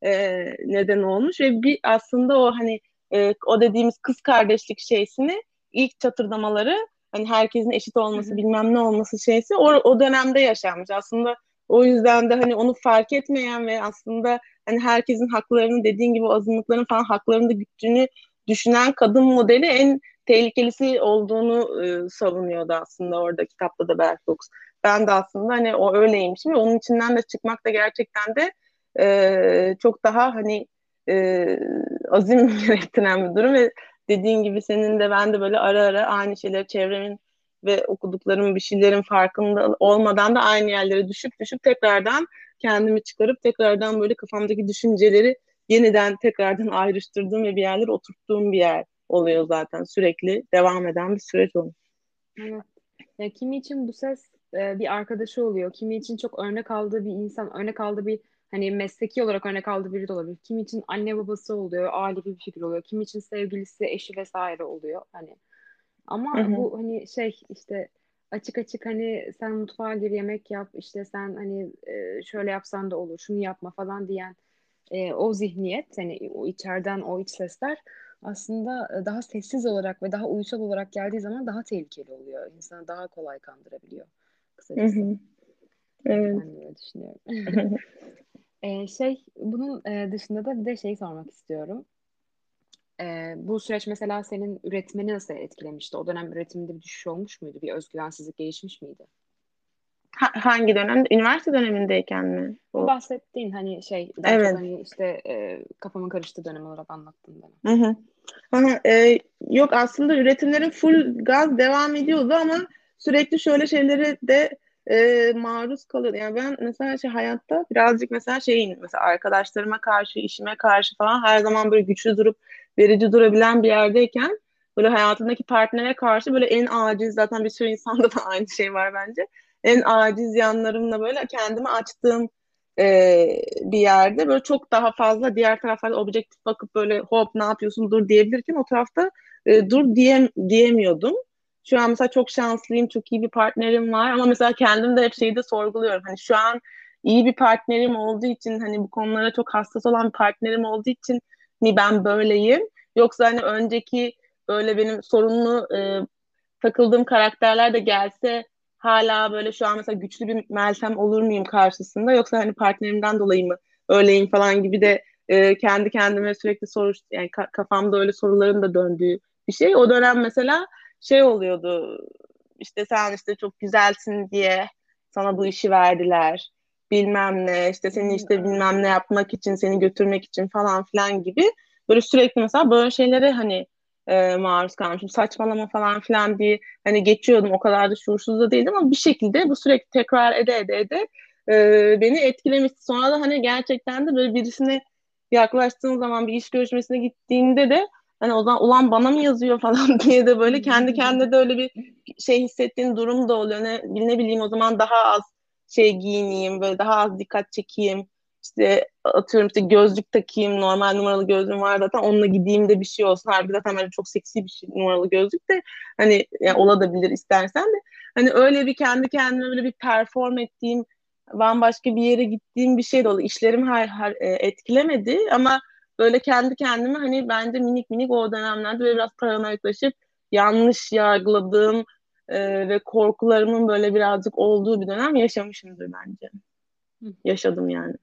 e, neden olmuş. Ve bir aslında o hani e, o dediğimiz kız kardeşlik şeysini ilk çatırdamaları hani herkesin eşit olması bilmem ne olması şeysi o, o dönemde yaşanmış. Aslında o yüzden de hani onu fark etmeyen ve aslında hani herkesin haklarını dediğin gibi azınlıkların falan haklarını güttüğünü düşünen kadın modeli en tehlikelisi olduğunu e, savunuyordu aslında orada kitapta da Bell Hooks. Ben de aslında hani o öyleymişim ve onun içinden de çıkmak da gerçekten de e, çok daha hani e, azim gerektiren bir durum ve dediğin gibi senin de ben de böyle ara ara aynı şeyleri çevremin ve okuduklarım bir şeylerin farkında olmadan da aynı yerlere düşüp düşüp tekrardan kendimi çıkarıp tekrardan böyle kafamdaki düşünceleri yeniden tekrardan ayrıştırdığım ve bir yerlere oturttuğum bir yer oluyor zaten sürekli devam eden bir süreç oluyor. Evet. Ya kimi için bu ses e, bir arkadaşı oluyor. Kimi için çok örnek aldığı bir insan, örnek aldığı bir hani mesleki olarak örnek aldığı biri de olabilir. Kimi için anne babası oluyor, ailevi bir figür oluyor. Kimi için sevgilisi, eşi vesaire oluyor. Hani ama hı hı. bu hani şey işte açık açık hani sen mutfağa gir yemek yap işte sen hani e, şöyle yapsan da olur şunu yapma falan diyen e, o zihniyet hani o içeriden o iç sesler aslında daha sessiz olarak ve daha uysal olarak geldiği zaman daha tehlikeli oluyor. İnsanı daha kolay kandırabiliyor. Kısacası. Hı hı. Evet. Ben öyle düşünüyorum. ee, şey bunun dışında da bir de şey sormak istiyorum. Ee, bu süreç mesela senin üretmeni nasıl etkilemişti? O dönem üretiminde bir düşüş olmuş muydu? Bir özgüvensizlik gelişmiş miydi? Ha, hangi dönemde? Üniversite dönemindeyken mi? Bu bahsettiğin hani şey daha evet. hani işte e, kafamın karıştığı dönem olarak anlattığın dönem. Hı hı. Aha, e, yok aslında üretimlerin full gaz devam ediyordu ama sürekli şöyle şeyleri de e, maruz kalıyor. Yani ben mesela şey hayatta birazcık mesela şeyin mesela arkadaşlarıma karşı, işime karşı falan her zaman böyle güçlü durup verici durabilen bir yerdeyken böyle hayatındaki partnere karşı böyle en aciz zaten bir sürü insanda da aynı şey var bence. En aciz yanlarımla böyle kendimi açtığım e, bir yerde böyle çok daha fazla diğer taraflarda objektif bakıp böyle hop ne yapıyorsun dur diyebilirken o tarafta e, dur diyem diyemiyordum. Şu an mesela çok şanslıyım, çok iyi bir partnerim var ama mesela kendim de hep şeyi de sorguluyorum. Hani şu an iyi bir partnerim olduğu için hani bu konulara çok hassas olan bir partnerim olduğu için mi ben böyleyim? Yoksa hani önceki böyle benim sorunlu e, takıldığım karakterler de gelse hala böyle şu an mesela güçlü bir Meltem olur muyum karşısında yoksa hani partnerimden dolayı mı öyleyim falan gibi de e, kendi kendime sürekli soru yani ka- kafamda öyle soruların da döndüğü bir şey. O dönem mesela şey oluyordu işte sen işte çok güzelsin diye sana bu işi verdiler bilmem ne işte seni işte bilmem ne yapmak için seni götürmek için falan filan gibi. Böyle sürekli mesela böyle şeylere hani e, maruz kalmışım. Saçmalama falan filan diye hani geçiyordum. O kadar da şuursuz da değildim ama bir şekilde bu sürekli tekrar ede ede ede e, beni etkilemişti. Sonra da hani gerçekten de böyle birisine yaklaştığın zaman bir iş görüşmesine gittiğinde de hani o zaman ulan bana mı yazıyor falan diye de böyle kendi kendine de öyle bir şey hissettiğin durum da oluyor. Ne, ne bileyim o zaman daha az şey giyineyim, böyle daha az dikkat çekeyim işte atıyorum işte gözlük takayım normal numaralı gözlüğüm var zaten onunla gideyim de bir şey olsun. Halbuki zaten böyle çok seksi bir şey numaralı gözlük de hani yani olabilir istersen de hani öyle bir kendi kendime böyle bir perform ettiğim bambaşka bir yere gittiğim bir şey de oldu. İşlerim her, her etkilemedi ama böyle kendi kendime hani bence minik minik o dönemlerde böyle biraz paranoyaklaşıp yanlış yargıladığım e, ve korkularımın böyle birazcık olduğu bir dönem yaşamışımdır bence. Yaşadım yani.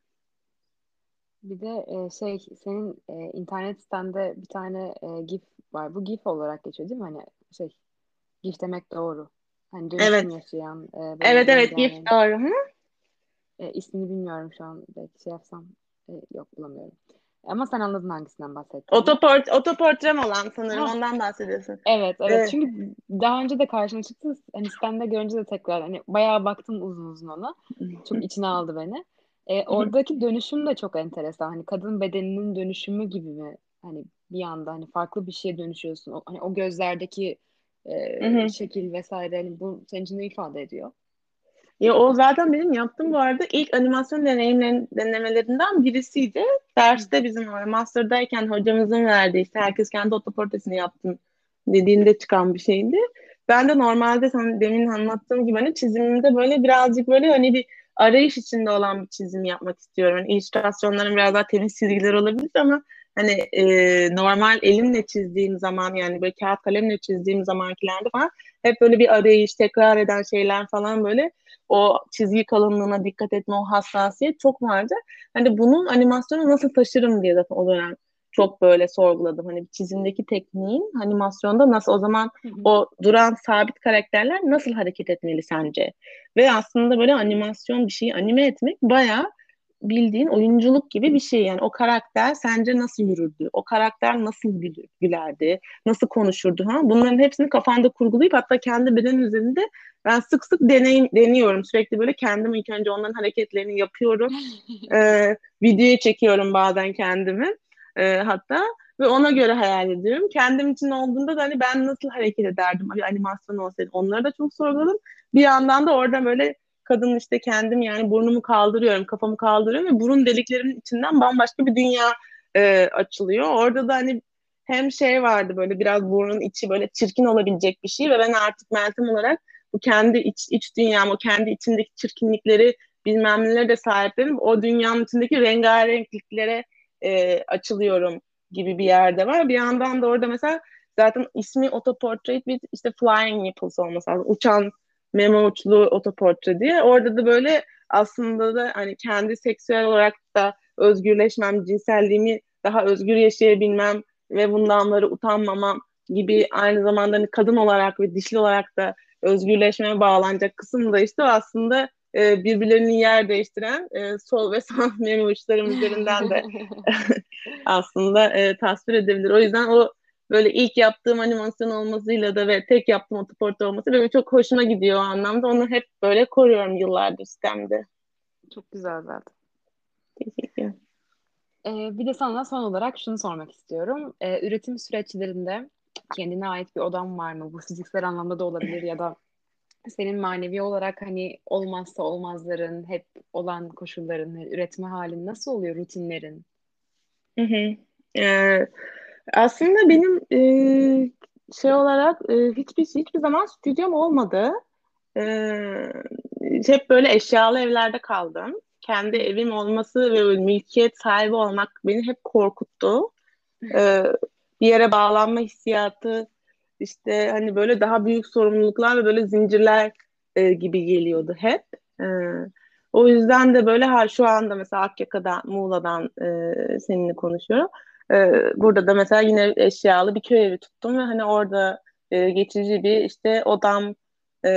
Bir de e, şey senin e, internet sitende bir tane e, GIF var. Bu GIF olarak geçiyor değil mi? Hani şey GIF demek doğru. Hani Evet. yaşayan. E, Evet evet. GIF doğru. Hı? E, ismini bilmiyorum şu an. Belki şey yapsam. E, yok bulamıyorum. Ama sen anladın hangisinden bahsettiğimi. Otoport, otoportrem olan sanırım Ha. ondan bahsediyorsun. Evet, evet. Evet. Çünkü daha önce de karşıma çıktı. Hani sitende görünce de tekrar hani bayağı baktım uzun uzun ona. Çok içine aldı beni. E, oradaki dönüşüm de çok enteresan. Hani kadın bedeninin dönüşümü gibi mi? Hani bir anda hani farklı bir şeye dönüşüyorsun. O, hani o gözlerdeki e, şekil vesaire hani bu senin için ne ifade ediyor? Ya o zaten benim yaptığım bu arada ilk animasyon deneyimlerin denemelerinden birisiydi. Derste bizim orada master'dayken hocamızın verdiği işte herkes kendi otoportresini yaptın dediğinde çıkan bir şeydi. Ben de normalde sana demin anlattığım gibi hani çizimimde böyle birazcık böyle hani bir arayış içinde olan bir çizim yapmak istiyorum. Hani illüstrasyonların biraz daha temiz çizgiler olabilir ama hani e, normal elimle çizdiğim zaman yani böyle kağıt kalemle çizdiğim zamankilerde falan hep böyle bir arayış, tekrar eden şeyler falan böyle o çizgi kalınlığına dikkat etme, o hassasiyet çok vardı. Hani bunun animasyona nasıl taşırım diye zaten o dönem çok böyle sorguladım. Hani çizimdeki tekniğin animasyonda nasıl o zaman o duran sabit karakterler nasıl hareket etmeli sence? Ve aslında böyle animasyon bir şeyi anime etmek bayağı bildiğin oyunculuk gibi bir şey. Yani o karakter sence nasıl yürürdü? O karakter nasıl gülerdi? Nasıl konuşurdu? Ha? Bunların hepsini kafanda kurgulayıp hatta kendi beden üzerinde ben sık sık deneyim, deniyorum. Sürekli böyle kendim ilk önce onların hareketlerini yapıyorum. ee, videoya çekiyorum bazen kendimi. Ee, hatta ve ona göre hayal ediyorum. Kendim için olduğunda da hani ben nasıl hareket ederdim? Bir animasyon olsaydı. Onları da çok sorguladım. Bir yandan da orada böyle kadın işte kendim yani burnumu kaldırıyorum, kafamı kaldırıyorum ve burun deliklerimin içinden bambaşka bir dünya e, açılıyor. Orada da hani hem şey vardı böyle biraz burnun içi böyle çirkin olabilecek bir şey ve ben artık Meltem olarak bu kendi iç, iç dünyam, o kendi içindeki çirkinlikleri bilmem neleri de sahiplerim. O dünyanın içindeki rengarenkliklere e, açılıyorum gibi bir yerde var. Bir yandan da orada mesela zaten ismi Autoportrait with işte Flying Nipples olması lazım. Uçan meme uçlu otoportre diye. Orada da böyle aslında da hani kendi seksüel olarak da özgürleşmem, cinselliğimi daha özgür yaşayabilmem ve bundanları utanmamam gibi aynı zamanda hani kadın olarak ve dişli olarak da özgürleşmeye bağlanacak kısım da işte aslında e, birbirlerinin yer değiştiren e, sol ve sağ meme uçlarım üzerinden de aslında e, tasvir edebilir. O yüzden o böyle ilk yaptığım animasyon olmasıyla da ve tek yaptığım otoportre olması benim çok hoşuma gidiyor o anlamda. Onu hep böyle koruyorum yıllardır sistemde. Çok güzel zaten. Teşekkür ederim. Ee, bir de sana son olarak şunu sormak istiyorum. Ee, üretim süreçlerinde kendine ait bir odan var mı? Bu fiziksel anlamda da olabilir ya da senin manevi olarak hani olmazsa olmazların, hep olan koşulların, üretme halin nasıl oluyor, rutinlerin? Hı hı. Ee, aslında benim e, şey olarak e, hiçbir hiçbir zaman stüdyom olmadı. E, hep böyle eşyalı evlerde kaldım. Kendi evim olması ve mülkiyet sahibi olmak beni hep korkuttu. E, bir yere bağlanma hissiyatı işte hani böyle daha büyük sorumluluklar ve böyle zincirler e, gibi geliyordu hep. E, o yüzden de böyle ha şu anda mesela Akyaka'dan, Muğla'dan e, seninle konuşuyorum. E, burada da mesela yine eşyalı bir köy evi tuttum ve hani orada e, geçici bir işte odam e,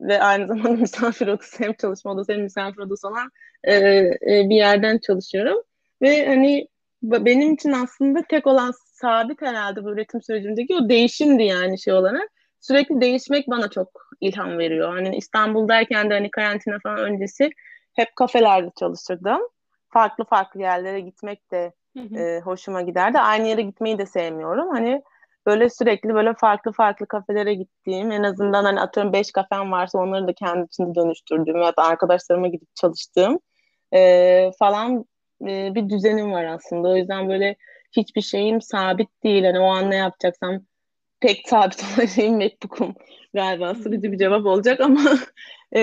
ve aynı zamanda misafir odası hem çalışma odası hem misafir odası olan e, e, bir yerden çalışıyorum. Ve hani benim için aslında tek olan sabit herhalde bu üretim sürecindeki o değişimdi yani şey olarak. Sürekli değişmek bana çok ilham veriyor. Hani İstanbul'dayken de hani karantina falan öncesi hep kafelerde çalışırdım. Farklı farklı yerlere gitmek de e, hoşuma giderdi. Aynı yere gitmeyi de sevmiyorum. Hani böyle sürekli böyle farklı farklı kafelere gittiğim en azından hani atıyorum beş kafem varsa onları da kendi içinde dönüştürdüğüm ya da arkadaşlarıma gidip çalıştığım e, falan e, bir düzenim var aslında. O yüzden böyle hiçbir şeyim sabit değil. Hani o an ne yapacaksam pek sabit olan şeyim MacBook'um galiba sıkıcı bir cevap olacak ama e,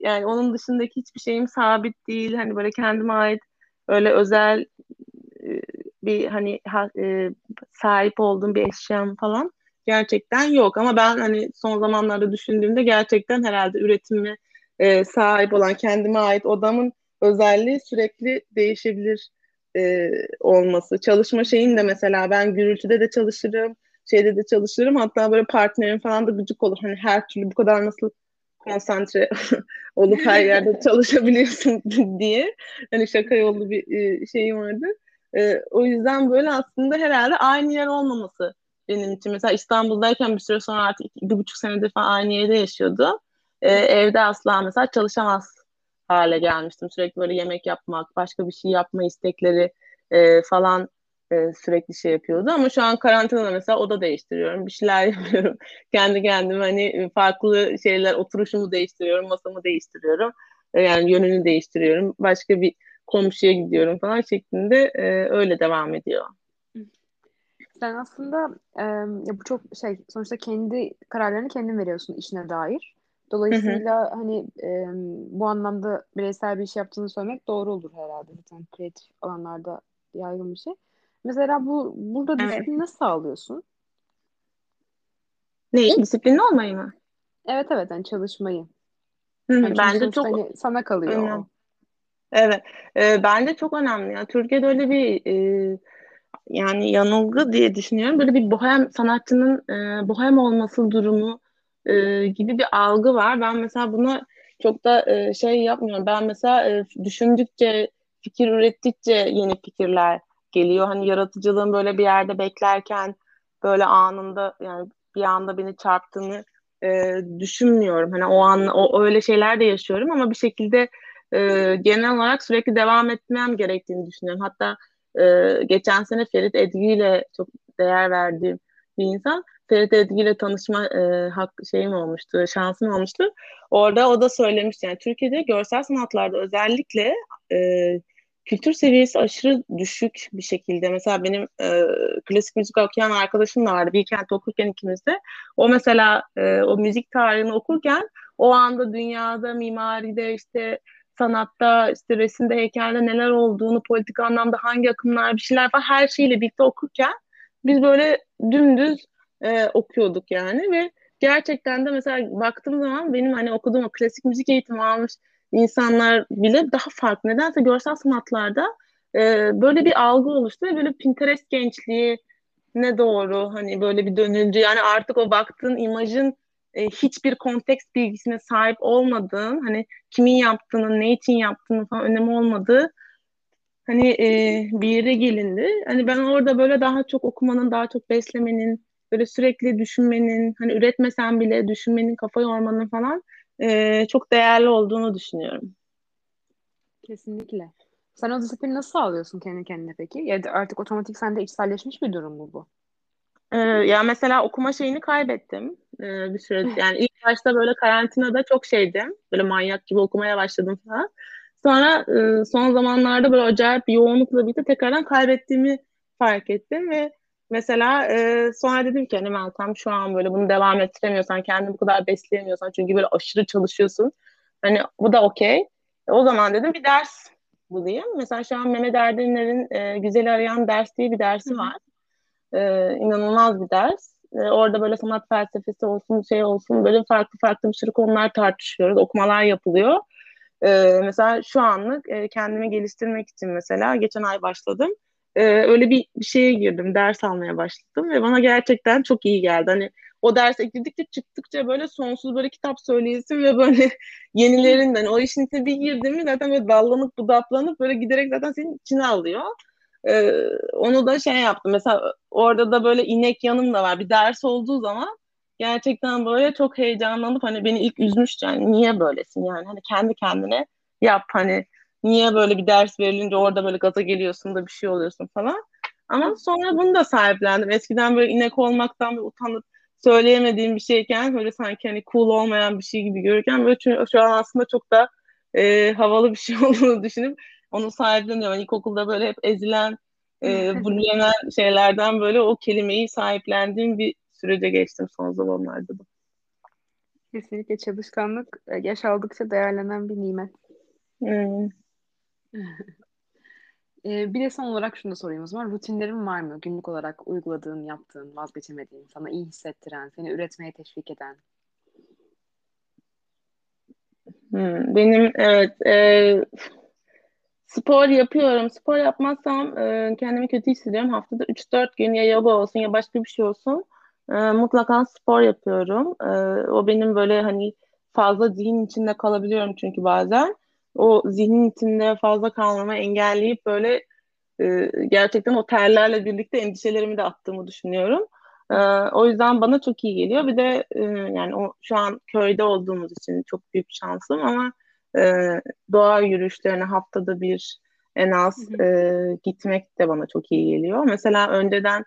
yani onun dışındaki hiçbir şeyim sabit değil. Hani böyle kendime ait öyle özel bir hani ha, e, sahip olduğum bir eşyam falan gerçekten yok. Ama ben hani son zamanlarda düşündüğümde gerçekten herhalde üretimi e, sahip olan kendime ait odamın özelliği sürekli değişebilir e, olması. Çalışma şeyin de mesela ben gürültüde de çalışırım, şeyde de çalışırım. Hatta böyle partnerim falan da gıcık olur. Hani her türlü bu kadar nasıl konsantre olup her yerde çalışabiliyorsun diye. Hani şaka yollu bir e, şeyim vardı. E, o yüzden böyle aslında herhalde aynı yer olmaması benim için. Mesela İstanbul'dayken bir süre sonra artık iki, bir buçuk senedir falan aynı yerde yaşıyordu. E, evde asla mesela çalışamaz hale gelmiştim. Sürekli böyle yemek yapmak, başka bir şey yapma istekleri e, falan e, sürekli şey yapıyordu. Ama şu an karantinada mesela oda değiştiriyorum. Bir şeyler yapıyorum. Kendi kendime hani farklı şeyler, oturuşumu değiştiriyorum, masamı değiştiriyorum. E, yani yönünü değiştiriyorum. Başka bir komşuya gidiyorum falan şeklinde e, öyle devam ediyor. Sen aslında e, ya bu çok şey sonuçta kendi kararlarını kendin veriyorsun işine dair. Dolayısıyla hı hı. hani e, bu anlamda bireysel bir iş yaptığını söylemek doğru olur herhalde. Zaten kreatif alanlarda yaygın bir şey. Mesela bu burada evet. disiplini nasıl sağlıyorsun? Ne? Disiplinli olmayı mı? Evet evet yani çalışmayı. Hı, yani bence çok hani sana kalıyor önemli. o. Evet. E, bence çok önemli. Yani Türkiye'de öyle bir e, yani yanılgı diye düşünüyorum. Böyle bir bohem sanatçının e, bohem olması durumu e, gibi bir algı var. Ben mesela bunu çok da e, şey yapmıyorum. Ben mesela e, düşündükçe, fikir ürettikçe yeni fikirler geliyor. Hani yaratıcılığın böyle bir yerde beklerken böyle anında yani bir anda beni çarptığını e, düşünmüyorum. Hani o an o öyle şeyler de yaşıyorum ama bir şekilde e, genel olarak sürekli devam etmem gerektiğini düşünüyorum. Hatta e, geçen sene Ferit Edgi ile çok değer verdiğim bir insan TRT Edgi ile tanışma e, hak şeyim olmuştu, şansım olmuştu. Orada o da söylemişti yani Türkiye'de görsel sanatlarda özellikle e, kültür seviyesi aşırı düşük bir şekilde. Mesela benim e, klasik müzik okuyan arkadaşım da vardı. Bilkent'te okurken ikimiz de. O mesela e, o müzik tarihini okurken o anda dünyada mimaride işte sanatta, işte resimde, heykelde neler olduğunu, politik anlamda hangi akımlar, bir şeyler var her şeyle birlikte okurken biz böyle dümdüz e, okuyorduk yani ve gerçekten de mesela baktığım zaman benim hani okuduğum o klasik müzik eğitimi almış insanlar bile daha farklı. Nedense görsel sanatlarda e, böyle bir algı oluştu ve böyle Pinterest gençliği ne doğru hani böyle bir dönüldü. Yani artık o baktığın imajın e, hiçbir konteks bilgisine sahip olmadığın, hani kimin yaptığını, ne için yaptığını falan önemi olmadığı hani e, bir yere gelindi. Hani ben orada böyle daha çok okumanın, daha çok beslemenin, böyle sürekli düşünmenin, hani üretmesen bile düşünmenin, kafa yormanın falan e, çok değerli olduğunu düşünüyorum. Kesinlikle. Sen o disiplini nasıl sağlıyorsun kendi kendine peki? Ya artık otomatik sende içselleşmiş bir durum mu bu? Ee, ya mesela okuma şeyini kaybettim ee, bir süre. Yani ilk başta böyle karantinada çok şeydim. Böyle manyak gibi okumaya başladım falan. Sonra e, son zamanlarda böyle acayip bir yoğunlukla birlikte tekrardan kaybettiğimi fark ettim ve mesela e, sonra dedim ki hani Meltem şu an böyle bunu devam ettiremiyorsan kendini bu kadar besleyemiyorsan çünkü böyle aşırı çalışıyorsun. Hani bu da okey. E, o zaman dedim bir ders bulayım. Mesela şu an Mehmet Erdinler'in e, Güzeli Arayan Ders diye bir dersi var. E, inanılmaz bir ders. E, orada böyle sanat felsefesi olsun, şey olsun böyle farklı farklı bir sürü konular tartışıyoruz. Okumalar yapılıyor. E, mesela şu anlık e, kendimi geliştirmek için mesela geçen ay başladım. E, öyle bir, bir şeye girdim, ders almaya başladım ve bana gerçekten çok iyi geldi. Hani o derse girdikçe çıktıkça böyle sonsuz böyle kitap söyleyesin ve böyle yenilerinden o işin içine bir girdim mi zaten böyle dallanıp budaklanıp böyle giderek zaten senin içine alıyor. Ee, onu da şey yaptım. Mesela orada da böyle inek yanım da var. Bir ders olduğu zaman gerçekten böyle çok heyecanlanıp hani beni ilk üzmüştü. Yani niye böylesin yani? Hani kendi kendine yap hani niye böyle bir ders verilince orada böyle gaza geliyorsun da bir şey oluyorsun falan. Ama sonra bunu da sahiplendim. Eskiden böyle inek olmaktan bir utanıp söyleyemediğim bir şeyken böyle sanki hani cool olmayan bir şey gibi görürken böyle şu, şu an aslında çok da e, havalı bir şey olduğunu düşünüp onu sahipleniyorum. İlkokulda böyle hep ezilen, e, bullenen şeylerden böyle o kelimeyi sahiplendiğim bir sürece geçtim son zamanlarda da. Kesinlikle çalışkanlık e, yaş aldıkça değerlenen bir nimet. Hmm. Ee, bir de son olarak şunu da sorayım o zaman. Rutinlerin var mı? Günlük olarak uyguladığın, yaptığın, vazgeçemediğin, sana iyi hissettiren, seni üretmeye teşvik eden. Hmm, benim evet e, spor yapıyorum. Spor yapmazsam e, kendimi kötü hissediyorum. Haftada 3-4 gün ya yoga olsun ya başka bir şey olsun. E, mutlaka spor yapıyorum. E, o benim böyle hani fazla zihin içinde kalabiliyorum çünkü bazen. O zihnin içinde fazla kalmamı engelleyip böyle e, gerçekten o terlerle birlikte endişelerimi de attığımı düşünüyorum. E, o yüzden bana çok iyi geliyor. Bir de e, yani o şu an köyde olduğumuz için çok büyük şansım ama e, doğa yürüyüşlerine haftada bir en az e, gitmek de bana çok iyi geliyor. Mesela önceden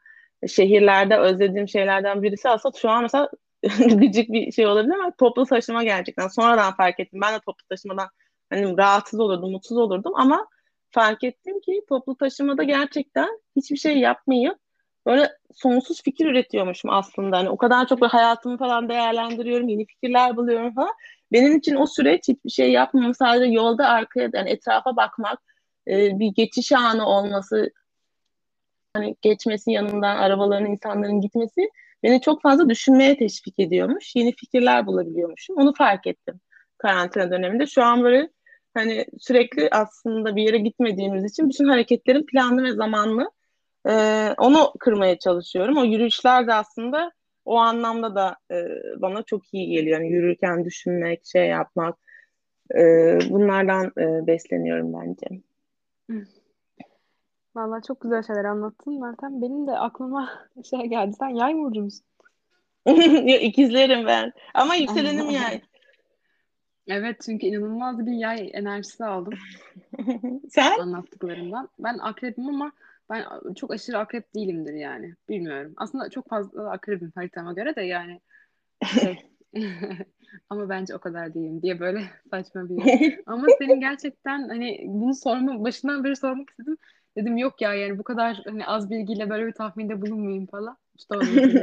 şehirlerde özlediğim şeylerden birisi aslında şu an mesela gıcık bir şey olabilir ama toplu taşıma gerçekten sonradan fark ettim. Ben de toplu taşımadan hani rahatsız olurdum, mutsuz olurdum ama fark ettim ki toplu taşımada gerçekten hiçbir şey yapmayıp böyle sonsuz fikir üretiyormuşum aslında. Hani o kadar çok hayatımı falan değerlendiriyorum, yeni fikirler buluyorum falan. Benim için o süreç hiçbir şey yapmam, sadece yolda arkaya yani etrafa bakmak, e, bir geçiş anı olması, hani geçmesi yanından arabaların, insanların gitmesi beni çok fazla düşünmeye teşvik ediyormuş. Yeni fikirler bulabiliyormuşum. Onu fark ettim karantina döneminde. Şu an böyle hani sürekli aslında bir yere gitmediğimiz için bütün hareketlerin planlı ve zamanlı e, onu kırmaya çalışıyorum. O yürüyüşler de aslında o anlamda da e, bana çok iyi geliyor. Yani yürürken düşünmek, şey yapmak e, bunlardan e, besleniyorum bence. Vallahi çok güzel şeyler anlattın Meltem. Benim de aklıma şey geldi. Sen yay burcu musun? İkizlerim ben. Ama yükselenim yay. Evet çünkü inanılmaz bir yay enerjisi aldım. Sen? Anlattıklarından. Ben akrebim ama ben çok aşırı akrep değilimdir yani. Bilmiyorum. Aslında çok fazla akrebim haritama göre de yani. Şey. ama bence o kadar değilim diye böyle saçma bir yer. Ama senin gerçekten hani bunu sorma başından beri sormak istedim. Dedim yok ya yani bu kadar hani az bilgiyle böyle bir tahminde bulunmayayım falan. İşte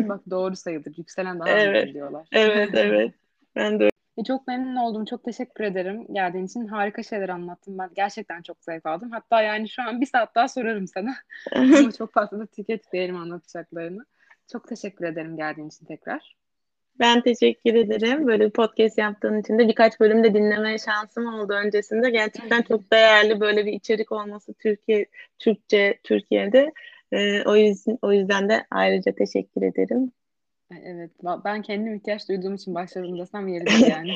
bak doğru sayılır. Yükselen daha evet. diyorlar. Evet evet. Ben de e, çok memnun oldum. Çok teşekkür ederim geldiğin için. Harika şeyler anlattın. Ben gerçekten çok zevk aldım. Hatta yani şu an bir saat daha sorarım sana. Ama çok fazla da tüket değerim anlatacaklarını. Çok teşekkür ederim geldiğin için tekrar. Ben teşekkür ederim. Böyle bir podcast yaptığın için de birkaç bölüm de dinleme şansım oldu öncesinde. Gerçekten çok değerli böyle bir içerik olması Türkiye Türkçe Türkiye'de. Ee, o yüzden o yüzden de ayrıca teşekkür ederim. Evet, ben kendim ihtiyaç duyduğum için başladım desem yeridir yani.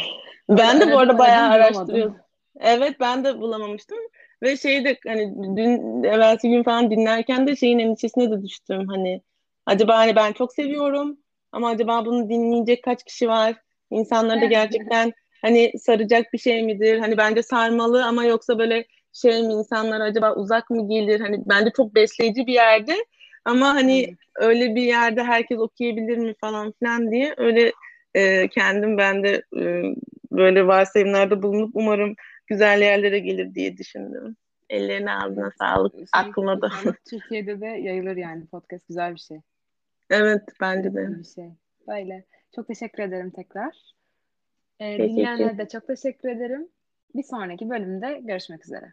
ben de bu arada bayağı araştırıyordum. Evet ben de bulamamıştım. Ve şeyde hani dün evvelsi gün falan dinlerken de şeyin endişesine de düştüm. Hani acaba hani ben çok seviyorum ama acaba bunu dinleyecek kaç kişi var? İnsanları da gerçekten hani saracak bir şey midir? Hani bence sarmalı ama yoksa böyle şey mi insanlar acaba uzak mı gelir? Hani bence çok besleyici bir yerde ama hani hmm. öyle bir yerde herkes okuyabilir mi falan filan diye öyle e, kendim ben de e, böyle varsayımlarda bulunup umarım güzel yerlere gelir diye düşündüm. Ellerine ağzına sağlık. Şey, Aklıma da. Türkiye'de de yayılır yani podcast güzel bir şey. Evet bence de. Bir şey. Böyle. Çok teşekkür ederim tekrar. Ee, dinleyenlere de çok teşekkür ederim. Bir sonraki bölümde görüşmek üzere.